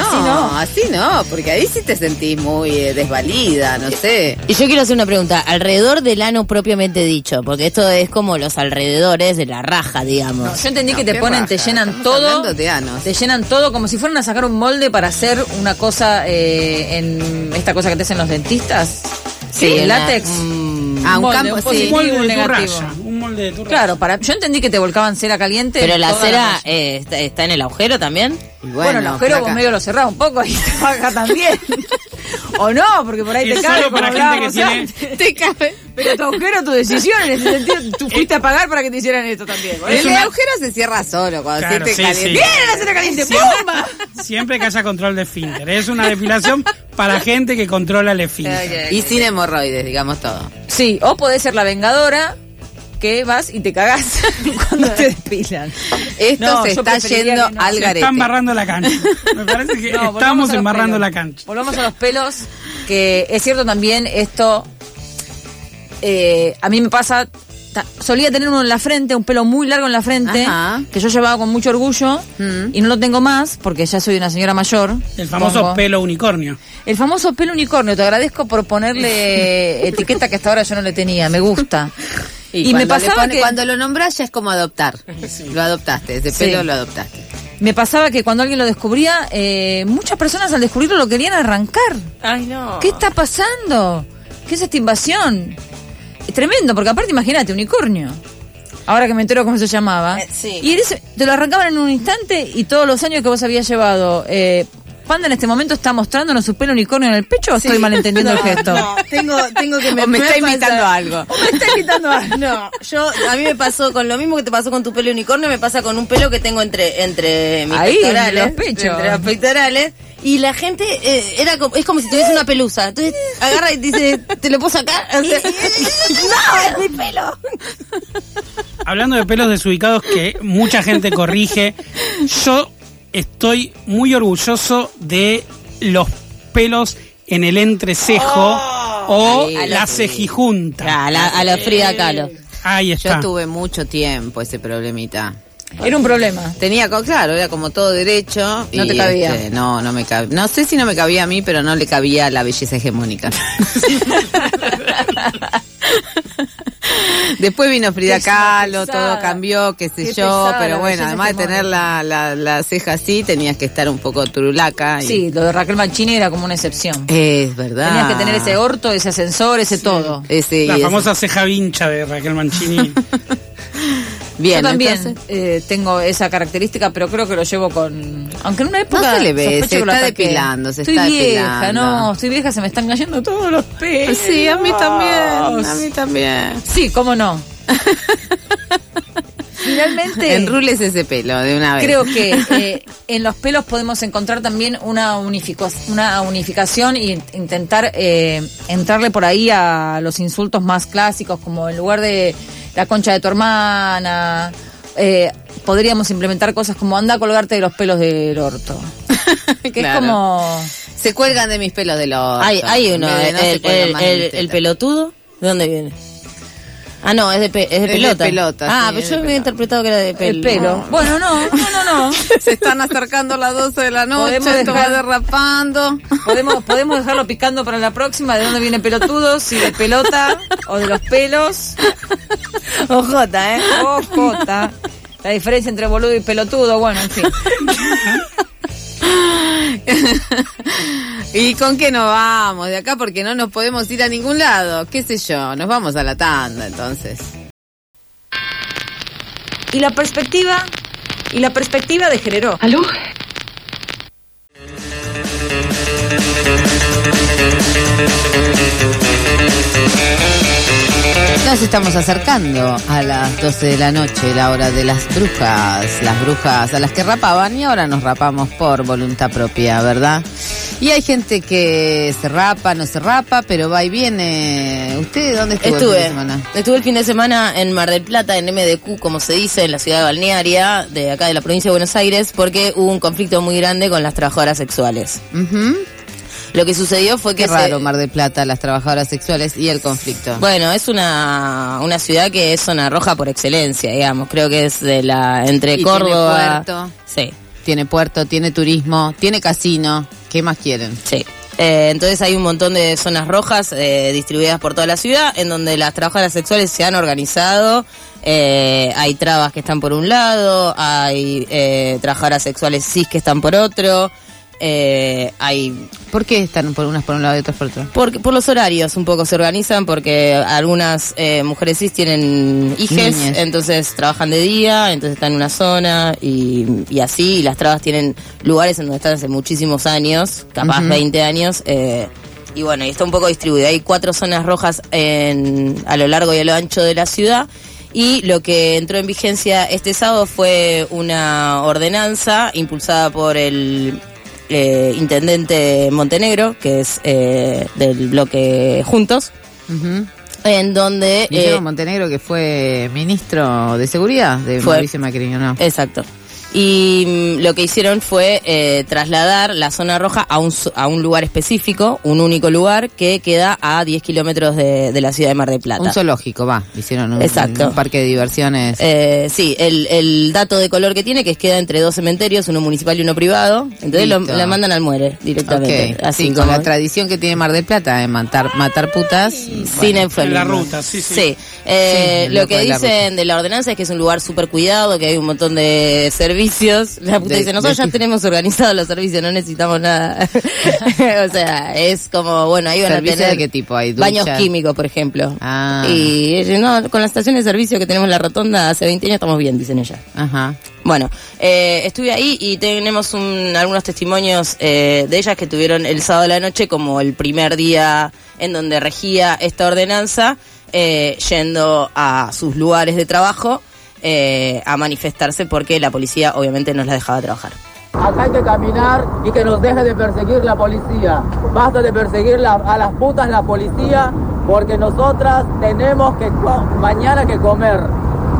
Así no. así no, porque ahí sí te sentís muy eh, desvalida, no sé. Y yo quiero hacer una pregunta, alrededor del ano propiamente dicho, porque esto es como los alrededores de la raja, digamos. No, yo entendí que te ponen, te llenan estamos todo. hablando de anos. Te llenan todo como si fueran a sacar un molde para hacer una cosa eh, en esta cosa que te hacen los dentistas. Sí, el látex. Ah, un molde, campo, un sí. positivo, Un molde un de tu negativo. Molde de tu. Claro, para, yo entendí que te volcaban cera caliente. Pero la cera eh, está, está en el agujero también. Bueno, el agujero vos medio lo cerrás un poco y te baja también. o no, porque por ahí Es te cabe solo para gente que tiene-. Te cabe. Pero tu agujero, tu decisión en ese sentido, tú fuiste a pagar para que te hicieran esto también. Es El una- agujero se cierra solo cuando Claro, se te sí, caliente. sí. ¡Viene la cera caliente! Siempre- ¡Pumba! Siempre que haya control de esfínter. Es una depilación para gente que controla el esfínter. Y sin hemorroides, digamos todo. Sí, o podés ser la vengadora que vas y te cagás cuando te depilan. Esto No, se está yendo no. al garete. está embarrando la cancha. Me parece que No, estamos embarrando pelos. la cancha. Volvamos a los pelos, que es cierto también esto, eh, a mí me pasa, solía tener uno en la frente, un pelo muy largo en la frente, Ajá. que yo llevaba con mucho orgullo, Mm. y no lo tengo más, porque ya soy una señora mayor. El famoso pelo unicornio. El famoso pelo unicornio, te agradezco por ponerle etiqueta que hasta ahora yo no le tenía, me gusta. Y, me pasaba pone- que... Cuando lo nombras ya es como adoptar. Lo adoptaste, ese Sí. pelo lo adoptaste. Me pasaba que cuando alguien lo descubría, eh, muchas personas al descubrirlo lo querían arrancar. Ay, no. ¿Qué está pasando? ¿Qué es esta invasión? Es tremendo, porque aparte imagínate, unicornio. Ahora que me entero cómo se llamaba. Eh, sí. Y eres- te lo arrancaban en un instante y todos los años que vos habías llevado. Eh, Panda en este momento está mostrándonos su pelo unicornio en el pecho o estoy malentendiendo el gesto. No, tengo, tengo que O me está a pasar- imitando algo. O me está invitando a... No, yo a mí me pasó con lo mismo que te pasó con tu pelo unicornio, me pasa con un pelo que tengo entre entre mis Ahí, pectorales, los pechos. entre los pectorales Y la gente eh, era como, es como si tuviese una pelusa. Entonces agarra y dice, ¿te lo puedo sacar? O sea, no, es mi pelo. Hablando de pelos desubicados que mucha gente corrige, yo estoy muy orgulloso de los pelos en el entrecejo o Sí, a la cejijunta. A la, a la Frida Kahlo. Ahí Yo está. tuve mucho tiempo ese problemita. Era un problema. Tenía, claro, era como todo derecho. No y, te cabía. este, no, no me cabía. No sé si no me cabía a mí, pero no le cabía la belleza hegemónica. Después vino Frida Kahlo, pesada. todo cambió, qué sé Qué yo, pesada pero bueno, además de tener la, la, la ceja así, tenías que estar un poco turulaca. y- Sí, lo de Raquel Mancini era como una excepción. Es verdad. Tenías que tener ese orto, ese ascensor, ese todo. Ese, La ese- famosa ceja vincha de Raquel Mancini. Bien, Yo también eh, tengo esa característica, pero creo que lo llevo con... Aunque en una época... se le ve, se está depilando, se estoy está vieja, depilando. no, estoy vieja, se me están cayendo todos los pelos. Sí, a mí también, a mí también. Sí, cómo no. Finalmente... Enrules ese pelo de una vez. Creo que eh, en los pelos podemos encontrar también una, una unificación e intentar eh, entrarle por ahí a los insultos más clásicos, como en lugar de la concha de tu hermana, eh, podríamos implementar cosas como anda a colgarte de los pelos del orto. que Claro. es como... Se cuelgan de mis pelos de los. Hay, hay uno, el, el, el- el- el pelotudo. ¿De dónde viene? Ah, no, es de, pe- es de Es de pelota. pelota, ah, sí, pero es yo había interpretado que era de pelo. El pelo. Bueno, no, no, no, no. Se están acercando las 12 de la noche, Podemos esto va dejar- derrapando. Podemos, podemos dejarlo picando para la próxima, de dónde viene pelotudo, si de pelota o de los pelos. Ojota, ¿eh? Ojota. La diferencia entre boludo y pelotudo, bueno, en fin. ¿Y con qué nos vamos de acá? Porque no nos podemos ir a ningún lado. ¿Qué sé yo? Nos vamos a la tanda entonces. Y la perspectiva, y la perspectiva de. ¿Aló? Nos estamos acercando a las 12 de la noche, la hora de las brujas. Las brujas a las que rapaban y ahora nos rapamos por voluntad propia, ¿verdad? Y hay gente que se rapa, no se rapa, pero va y viene. ¿Usted dónde estuvo el fin de Estuve, semana? estuve el fin de semana en Mar del Plata, en MDQ, como se dice, en la ciudad balnearia de acá de la provincia de Buenos Aires, porque hubo un conflicto muy grande con las trabajadoras sexuales. Lo que sucedió fue que Qué se- raro, Mar del Plata, las trabajadoras sexuales y el conflicto. Bueno, es una, una ciudad que es zona roja por excelencia, digamos. Creo que es de la entre Y Córdoba. Tiene puerto. Sí. Tiene puerto, tiene turismo, tiene casino. ¿Qué más quieren? Sí. Eh, entonces hay un montón de zonas rojas eh, distribuidas por toda la ciudad en donde las trabajadoras sexuales se han organizado. Eh, hay trabas que están por un lado, hay eh, trabajadoras sexuales cis que están por otro. Eh, hay ¿Por qué están por unas por un lado y otras por otro? por, por los horarios un poco se organizan porque algunas eh, mujeres cis tienen hijes, Niñas. entonces trabajan de día, entonces están en una zona y, y así, y las trabas tienen lugares en donde están hace muchísimos años, capaz Ujú. 20 años, eh, y bueno, y está un poco distribuido. Hay cuatro zonas rojas en, a lo largo y a lo ancho de la ciudad. Y lo que entró en vigencia este sábado fue una ordenanza impulsada por el eh, intendente Montenegro, que es eh, del bloque Juntos, en donde... Guillermo eh, Montenegro, que fue ministro de seguridad de Fue. Mauricio Macri, ¿o ¿no? Exacto. Y mm, lo que hicieron fue eh, trasladar la zona roja a un, a un lugar específico, un único lugar que queda a 10 kilómetros de, de la ciudad de Mar del Plata. Un zoológico, va. Hicieron un, Exacto. un parque de diversiones. Eh, sí, el, el dato de color que tiene que es queda entre dos cementerios, uno municipal y uno privado. Entonces lo, la mandan al muere directamente. Así sí, con la tradición que tiene Mar del Plata de matar, matar putas. sin bueno. eufemismo. En la ruta, sí, sí. Eh, Sí, lo que de la dicen de la ordenanza es que es un lugar súper cuidado, que hay un montón de servicios. La puta De- dice, nosotros de- ya tenemos organizados los servicios, no necesitamos nada. o sea, es como, bueno, ahí van a ¿Servicio tener de qué tipo? ¿Hay baños químicos, por ejemplo. Ah. Y ellos, no, con la estación de servicio que tenemos en la rotonda hace 20 años estamos bien, dicen ellas. Ajá. Bueno, eh, estuve ahí y tenemos un- algunos testimonios eh, de ellas que tuvieron el sábado de la noche como el primer día en donde regía esta ordenanza, eh, yendo a sus lugares de trabajo eh, a manifestarse porque la policía obviamente no las dejaba trabajar. Acá hay que caminar y que nos deje de perseguir la policía. Basta de perseguir la- a las putas la policía porque nosotras tenemos que mañana que comer.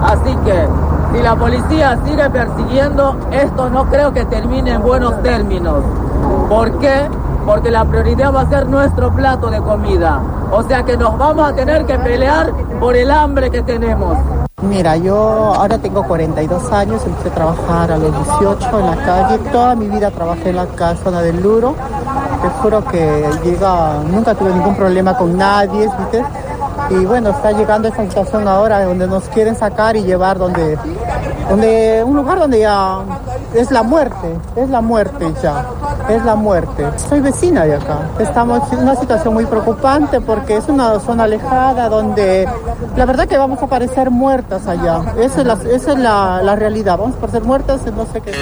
Así que si la policía sigue persiguiendo, esto no creo que termine en buenos términos. ¿Por qué? Porque la prioridad va a ser nuestro plato de comida. O sea que nos vamos a tener que pelear por el hambre que tenemos. Mira, yo ahora tengo 42 años, empecé a trabajar a los 18 en la calle. Toda mi vida trabajé en la zona del Luro. Te juro que llega, nunca tuve ningún problema con nadie, ¿viste? Y bueno, está llegando esa situación ahora donde nos quieren sacar y llevar donde, donde un lugar donde ya es la muerte, es la muerte ya, es la muerte. Soy vecina de acá. Estamos en una situación muy preocupante porque es una zona alejada donde la verdad que vamos a parecer muertas allá. Esa es la, realidad. Vamos a parecer muertas en no sé qué.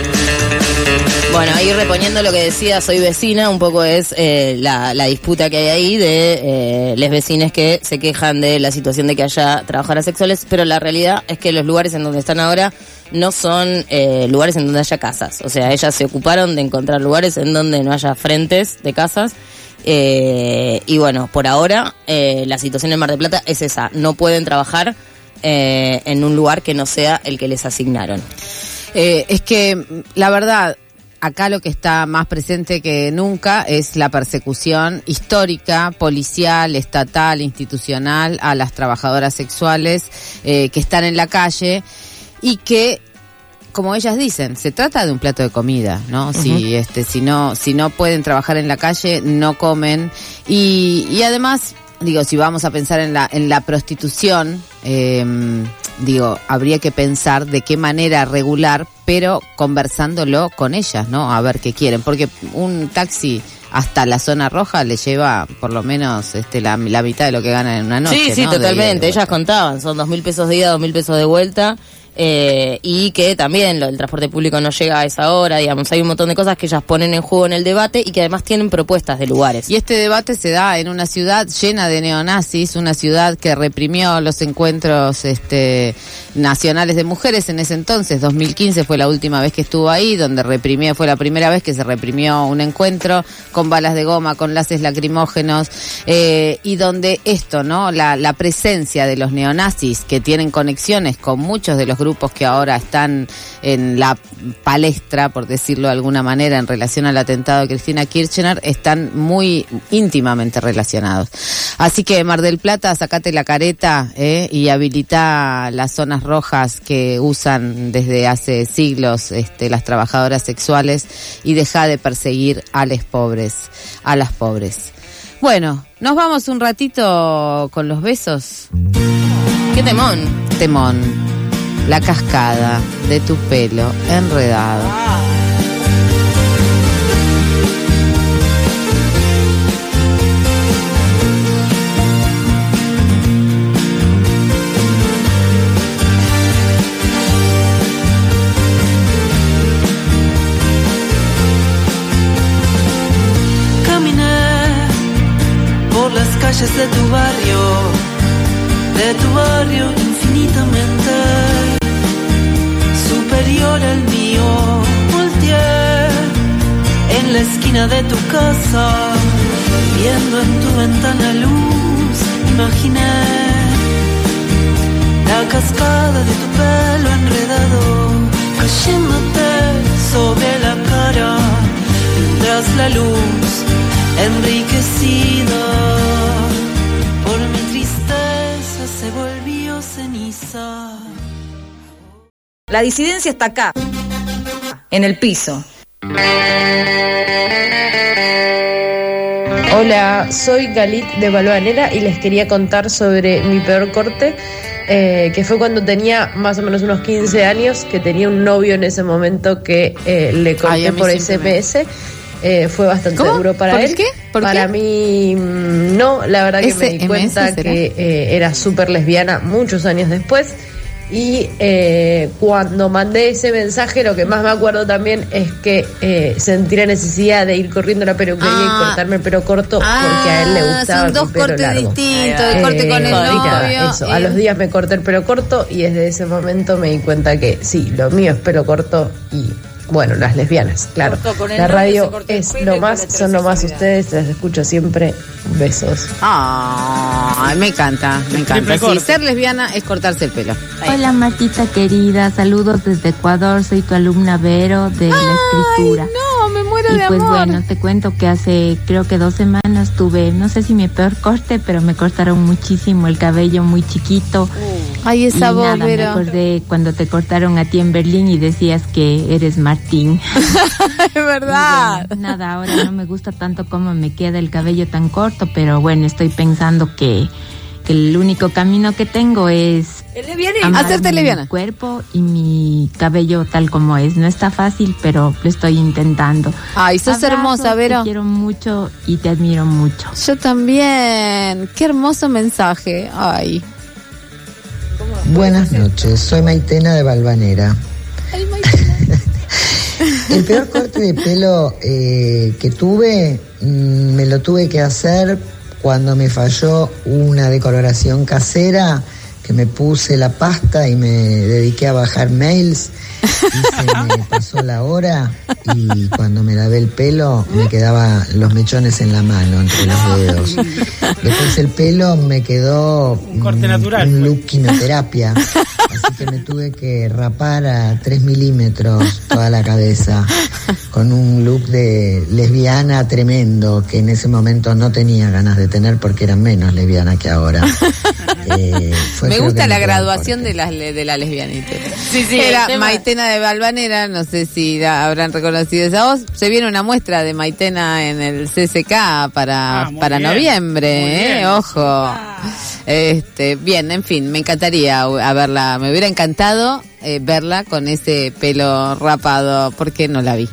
Bueno, ahí reponiendo lo que decía, soy vecina, un poco es eh, la, la disputa que hay ahí de eh, les vecines que se quejan de la situación de que haya trabajadoras sexuales, pero la realidad es que los lugares en donde están ahora no son eh, lugares en donde haya casas. O sea, ellas se ocuparon de encontrar lugares en donde no haya frentes de casas. Eh, y bueno, por ahora eh, la situación en Mar del Plata es esa. No pueden trabajar eh, en un lugar que no sea el que les asignaron. Es que, la verdad, acá lo que está más presente que nunca es la persecución histórica, policial, estatal, institucional a las trabajadoras sexuales que están en la calle y que como ellas dicen, se trata de un plato de comida, ¿no? Si este, si no, si no pueden trabajar en la calle, no comen. Y, y además, digo, si vamos a pensar en la, en la prostitución, eh, digo, habría que pensar de qué manera regular, pero conversándolo con ellas, ¿no? A ver qué quieren. Porque un taxi hasta la zona roja le lleva por lo menos este, la, la mitad de lo que ganan en una noche. Sí, sí, ¿no? De ida y de totalmente. Ellas contaban, son dos mil pesos de ida, dos mil pesos de vuelta. Eh, y que también lo, el transporte público no llega a esa hora, digamos, hay un montón de cosas que ellas ponen en juego en el debate y que además tienen propuestas de lugares. Y este debate se da en una ciudad llena de neonazis, una ciudad que reprimió los encuentros este, nacionales de mujeres en ese entonces. 2015 fue la última vez que estuvo ahí, donde reprimió, fue la primera vez que se reprimió un encuentro con balas de goma, con laces lacrimógenos, eh, y donde esto, ¿no? La, la presencia de los neonazis que tienen conexiones con muchos de los grupos que ahora están en la palestra, por decirlo de alguna manera, en relación al atentado de Cristina Kirchner, están muy íntimamente relacionados. Así que Mar del Plata, sacate la careta eh, y habilita las zonas rojas que usan desde hace siglos este, las trabajadoras sexuales y deja de perseguir a los pobres, a las pobres. Bueno, nos vamos un ratito con los besos. ¿Qué temón? Temón. La cascada de tu pelo enredado. Caminé por las calles de tu barrio, de tu barrio infinitamente mío. Volteé en la esquina de tu casa, viendo en tu ventana luz, imaginé la cascada de tu pelo enredado, cayéndote sobre la cara, tras la luz enriquecida por mi tristeza se volvió ceniza. La disidencia está acá, en el piso. Hola, soy Galit de Balvanera y les quería contar sobre mi peor corte, eh, que fue cuando tenía más o menos unos 15 años, que tenía un novio en ese momento que eh, le Ay, corté a mí por SMS. Eh, fue bastante ¿Cómo? duro para ¿Por él. qué? ¿Por para qué? mí, mm, no, la verdad que me di cuenta será. que eh, era súper lesbiana muchos años después. Y eh, cuando mandé ese mensaje, lo que más me acuerdo también es que eh, sentí la necesidad de ir corriendo a la peluquería Ah. y cortarme el pelo corto porque a él le Ah, gustaba son dos pelo cortes largo. distintos, el corte con el y nada, novio, eso. eh. A los días me corté el pelo corto y desde ese momento me di cuenta que sí, lo mío es pelo corto y bueno, las lesbianas, claro. La radio es lo más, son lo más ustedes, las escucho siempre. Besos. Ay, me encanta, me encanta. Sí, ser lesbiana es cortarse el pelo. Hola Martita querida, saludos desde Ecuador, soy tu alumna Vero de la escritura. No, muero y de pues amor. bueno, te cuento que hace creo que dos semanas tuve, no sé si mi peor corte, pero me cortaron muchísimo el cabello muy chiquito. Ay, esa voz, me acordé cuando te cortaron a ti en Berlín y decías que eres Martín. es verdad. nada, ahora no me gusta tanto cómo me queda el cabello tan corto, pero bueno, estoy pensando que, que el único camino que tengo es Lesbianismo. amar Hacerte mi lesbiana. cuerpo y mi cabello tal como es. No está fácil, pero lo estoy intentando. Ay, sos hermosa, Vero. Te quiero mucho y te admiro mucho. Yo también. Qué hermoso mensaje. Ay. Buenas noches, soy Maitena de Balvanera. El peor corte de pelo eh, que tuve, mm, me lo tuve que hacer cuando me falló una decoloración casera, que me puse la pasta y me dediqué a bajar mails y se me pasó la hora y cuando me lavé el pelo me quedaban los mechones en la mano entre los dedos. Después el pelo me quedó un corte natural, un look quimioterapia, así que me tuve que rapar a 3 milímetros toda la cabeza con un look de lesbiana tremendo que en ese momento no tenía ganas de tener porque era menos lesbiana que ahora. Eh, fue Me gusta la graduación de la, de la lesbianita. Sí, sí, Era Maitena de Balvanera, no sé si la habrán reconocido esa voz. Se viene una muestra de Maitena en el CCK para, Ah, para bien, noviembre, ¿eh? Ojo. Este, bien, en fin, me encantaría haberla, me hubiera encantado eh, verla con ese pelo rapado, porque no la vi.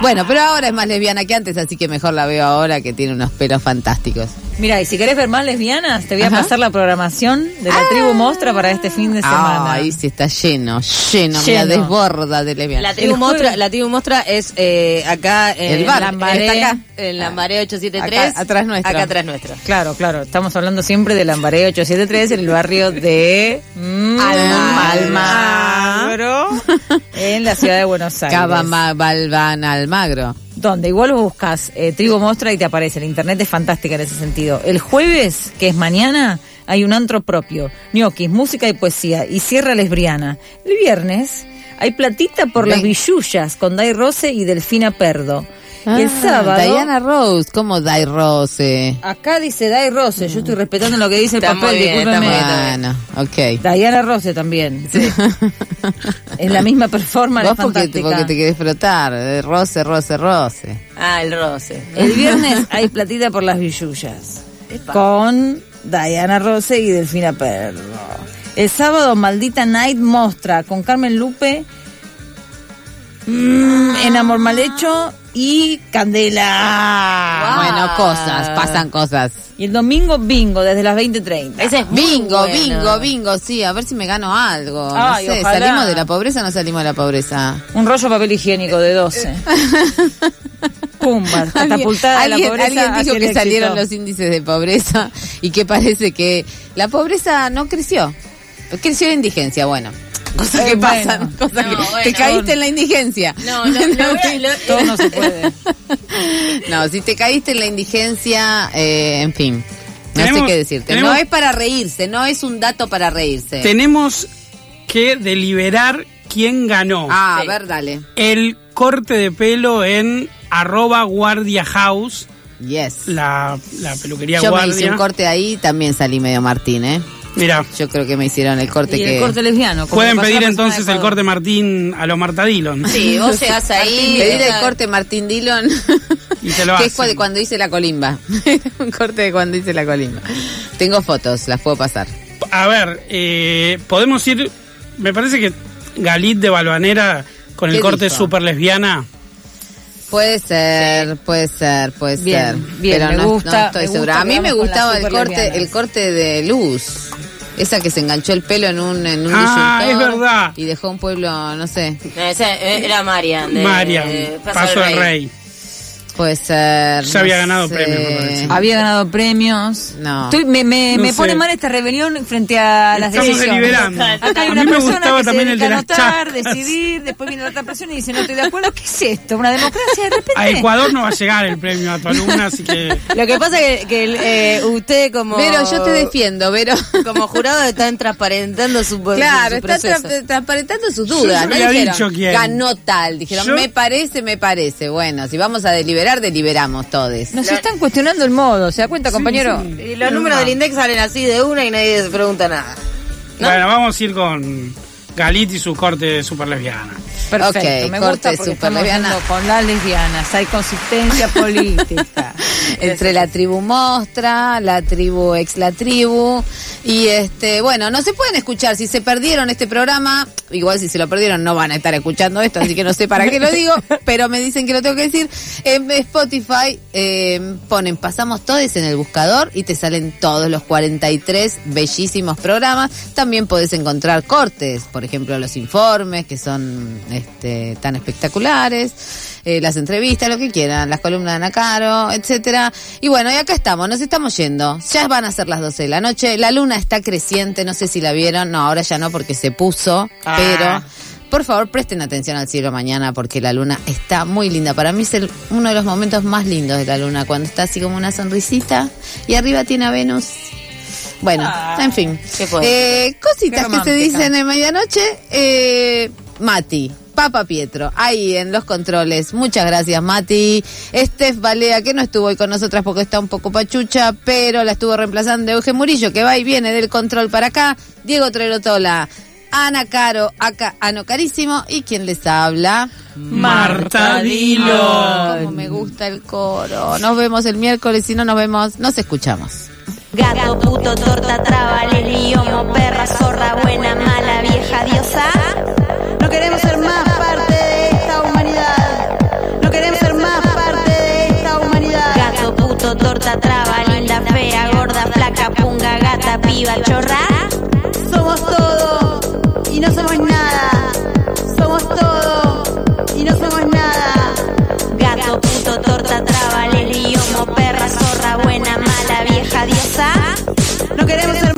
Bueno, pero ahora es más lesbiana que antes, así que mejor la veo ahora que tiene unos pelos fantásticos. Mira, y si querés ver más lesbianas, te voy a Ajá. pasar la programación de la tribu Mostra para este fin de semana. Ahí sí está lleno, lleno, mira, Lleno. desborda de lesbianas. La tribu, mostra, la tribu Mostra es eh, acá en El bar, Lambaré, está acá. En Lambaré 873. Acá, atrás nuestro. Acá atrás nuestro. Claro, claro. Estamos hablando siempre de Lambaré 873 en el barrio de mm, Almagro, en la ciudad de Buenos Aires. Cabama, Balban, Almagro. Donde igual buscas eh, Tribu Mostra y te aparece. La internet es fantástica en ese sentido. El jueves, que es mañana, hay un antro propio. Ñoquis, música y poesía. Y cierra lesbriana. El viernes hay platita por las Ven. villullas con Dai Rose y Delfina Perdo. Y el Ah, sábado. Diana Rose, ¿cómo Dai Rose? Acá dice Dai Rose. Yo estoy respetando lo que dice el Está papel, bien, discúlpeme. Bueno, ok. Diana Rose también. es la misma performance Vos porque, fantástica. porque te querés frotar, eh, roce, roce, roce. Ah, el roce. El viernes hay platita por las villullas. Con Diana Rose y Delfina Perro. El sábado, Maldita Night Mostra con Carmen Lupe, mm, en Amor Mal Hecho y Candela. Bueno, cosas, pasan cosas. Y el domingo, bingo, desde las 20.30. Ese es Bingo, bueno. bingo, bingo, sí, a ver si me gano algo. Ay, no sé, ojalá. ¿salimos de la pobreza o no salimos de la pobreza? Un rollo de papel higiénico de 12. Pumba, catapultada de la alguien, pobreza. alguien dijo que salieron los índices de pobreza y que parece que la pobreza no creció. Creció la indigencia, bueno. Cosas Eh, que bueno. pasan, cosas No, que bueno. te caíste en la indigencia. No, no, no, lo- Todo no se puede. No, si te caíste en la indigencia, eh, en fin. No sé qué decirte. tenemos- No es para reírse, no es un dato para reírse. Tenemos que deliberar quién ganó. Ah, a ver, dale. El corte de pelo en arroba guardia house, Yes. la, la peluquería Yo me guardia. hice un corte ahí, también salí medio Martín, ¿eh? Mira, Yo creo que me hicieron el corte Y que... el corte lesbiano. como pueden pedir entonces el corte Martín a los Marta Dillon. Sí, vos llegás ahí. Pedir el corte Martín Dillon, Y te lo que es hacen. de cuando hice la colimba. un corte de cuando hice la colimba. Tengo fotos, las puedo pasar. A ver, eh, podemos ir. Me parece que Galit de Balvanera con el ¿Qué corte dijo? super lesbiana. Puede ser, puede ser, puede Bien, ser. bien, pero me no, gusta, no estoy me segura. gusta A mí me gustaba el corte, lesbianas. el corte de luz. Esa que se enganchó el pelo en un, en un Ah, es verdad. Y dejó un pueblo, no sé. Esa era Marian. de- Marian, de Paso del Rey. Puede ser. Ya había no ganado sé. premios, me parece. Había ganado premios. No. Estoy- me me, No me pone mal esta rebelión frente a las Estamos decisiones. deliberando. Acá hay A una mí me persona gustaba que también se el de a las anotar, decidir, después viene la otra persona y dice no estoy de acuerdo. ¿Qué es esto? ¿Una democracia de repente? A Ecuador no va a llegar el premio a tu alumna, así que. Lo que pasa es que, que, eh, usted como... Vero, yo te defiendo, Vero. Como jurado están transparentando su, Claro, su está proceso. tra- transparentando sus Yo dudas. ya No había dijeron, dicho quién. ganó tal. Dijeron, Yo- me parece, me parece. Bueno, si vamos a deliberar, deliberamos todos. Nos están cuestionando el modo, ¿se da cuenta, compañero? Y los números del index salen así de una y nadie se pregunta nada. Bueno, vamos a ir con Galit y su corte super lesbiana. Perfecto, Ok, me corte gusta porque super estamos con las lesbianas, hay consistencia política. Entre la tribu mostra, la tribu ex la tribu. Y este, bueno, no se pueden escuchar. Si se perdieron este programa, igual si se lo perdieron no van a estar escuchando esto, así que no sé para qué lo digo, pero me dicen que lo tengo que decir. En Spotify eh, ponen Pasamos Todes en el buscador y te salen todos los 43 bellísimos programas. También podés encontrar cortes, por ejemplo, los informes que son este, tan espectaculares eh, las entrevistas, lo que quieran, las columnas de Ana Caro, etcétera. Y bueno, y acá estamos, nos estamos yendo. Ya van a ser las 12 de la noche. La luna está creciente, no sé si la vieron. No, ahora ya no porque se puso, Ah. pero por favor presten atención al cielo mañana porque la luna está muy linda. Para mí es el- uno de los momentos más lindos de la luna, cuando está así como una sonrisita y arriba tiene a Venus. Bueno, en fin. ¿Qué puedo Eh, cositas que se dicen en medianoche. Eh, Mati, Papa Pietro, ahí en los controles. Muchas gracias, Mati. Estef Balea, que no estuvo hoy con nosotras porque está un poco pachucha, pero la estuvo reemplazando Eugen Murillo, que va y viene del control para acá. Diego Trerotola, Ana Caro, acá Ano Carísimo. ¿Y quién les habla? Marta Dillon. Como me gusta el coro. Nos vemos el miércoles, si no nos vemos, nos escuchamos. Gato, puto, torta, traba, liomo, perra, zorra, buena, mala, vieja, diosa. No queremos ser más parte de esta humanidad. No queremos ser más parte de esta humanidad. Gato, puto, torta, traba, linda, fea, gorda, flaca, punga, gata, piba, chorra. No queremos ser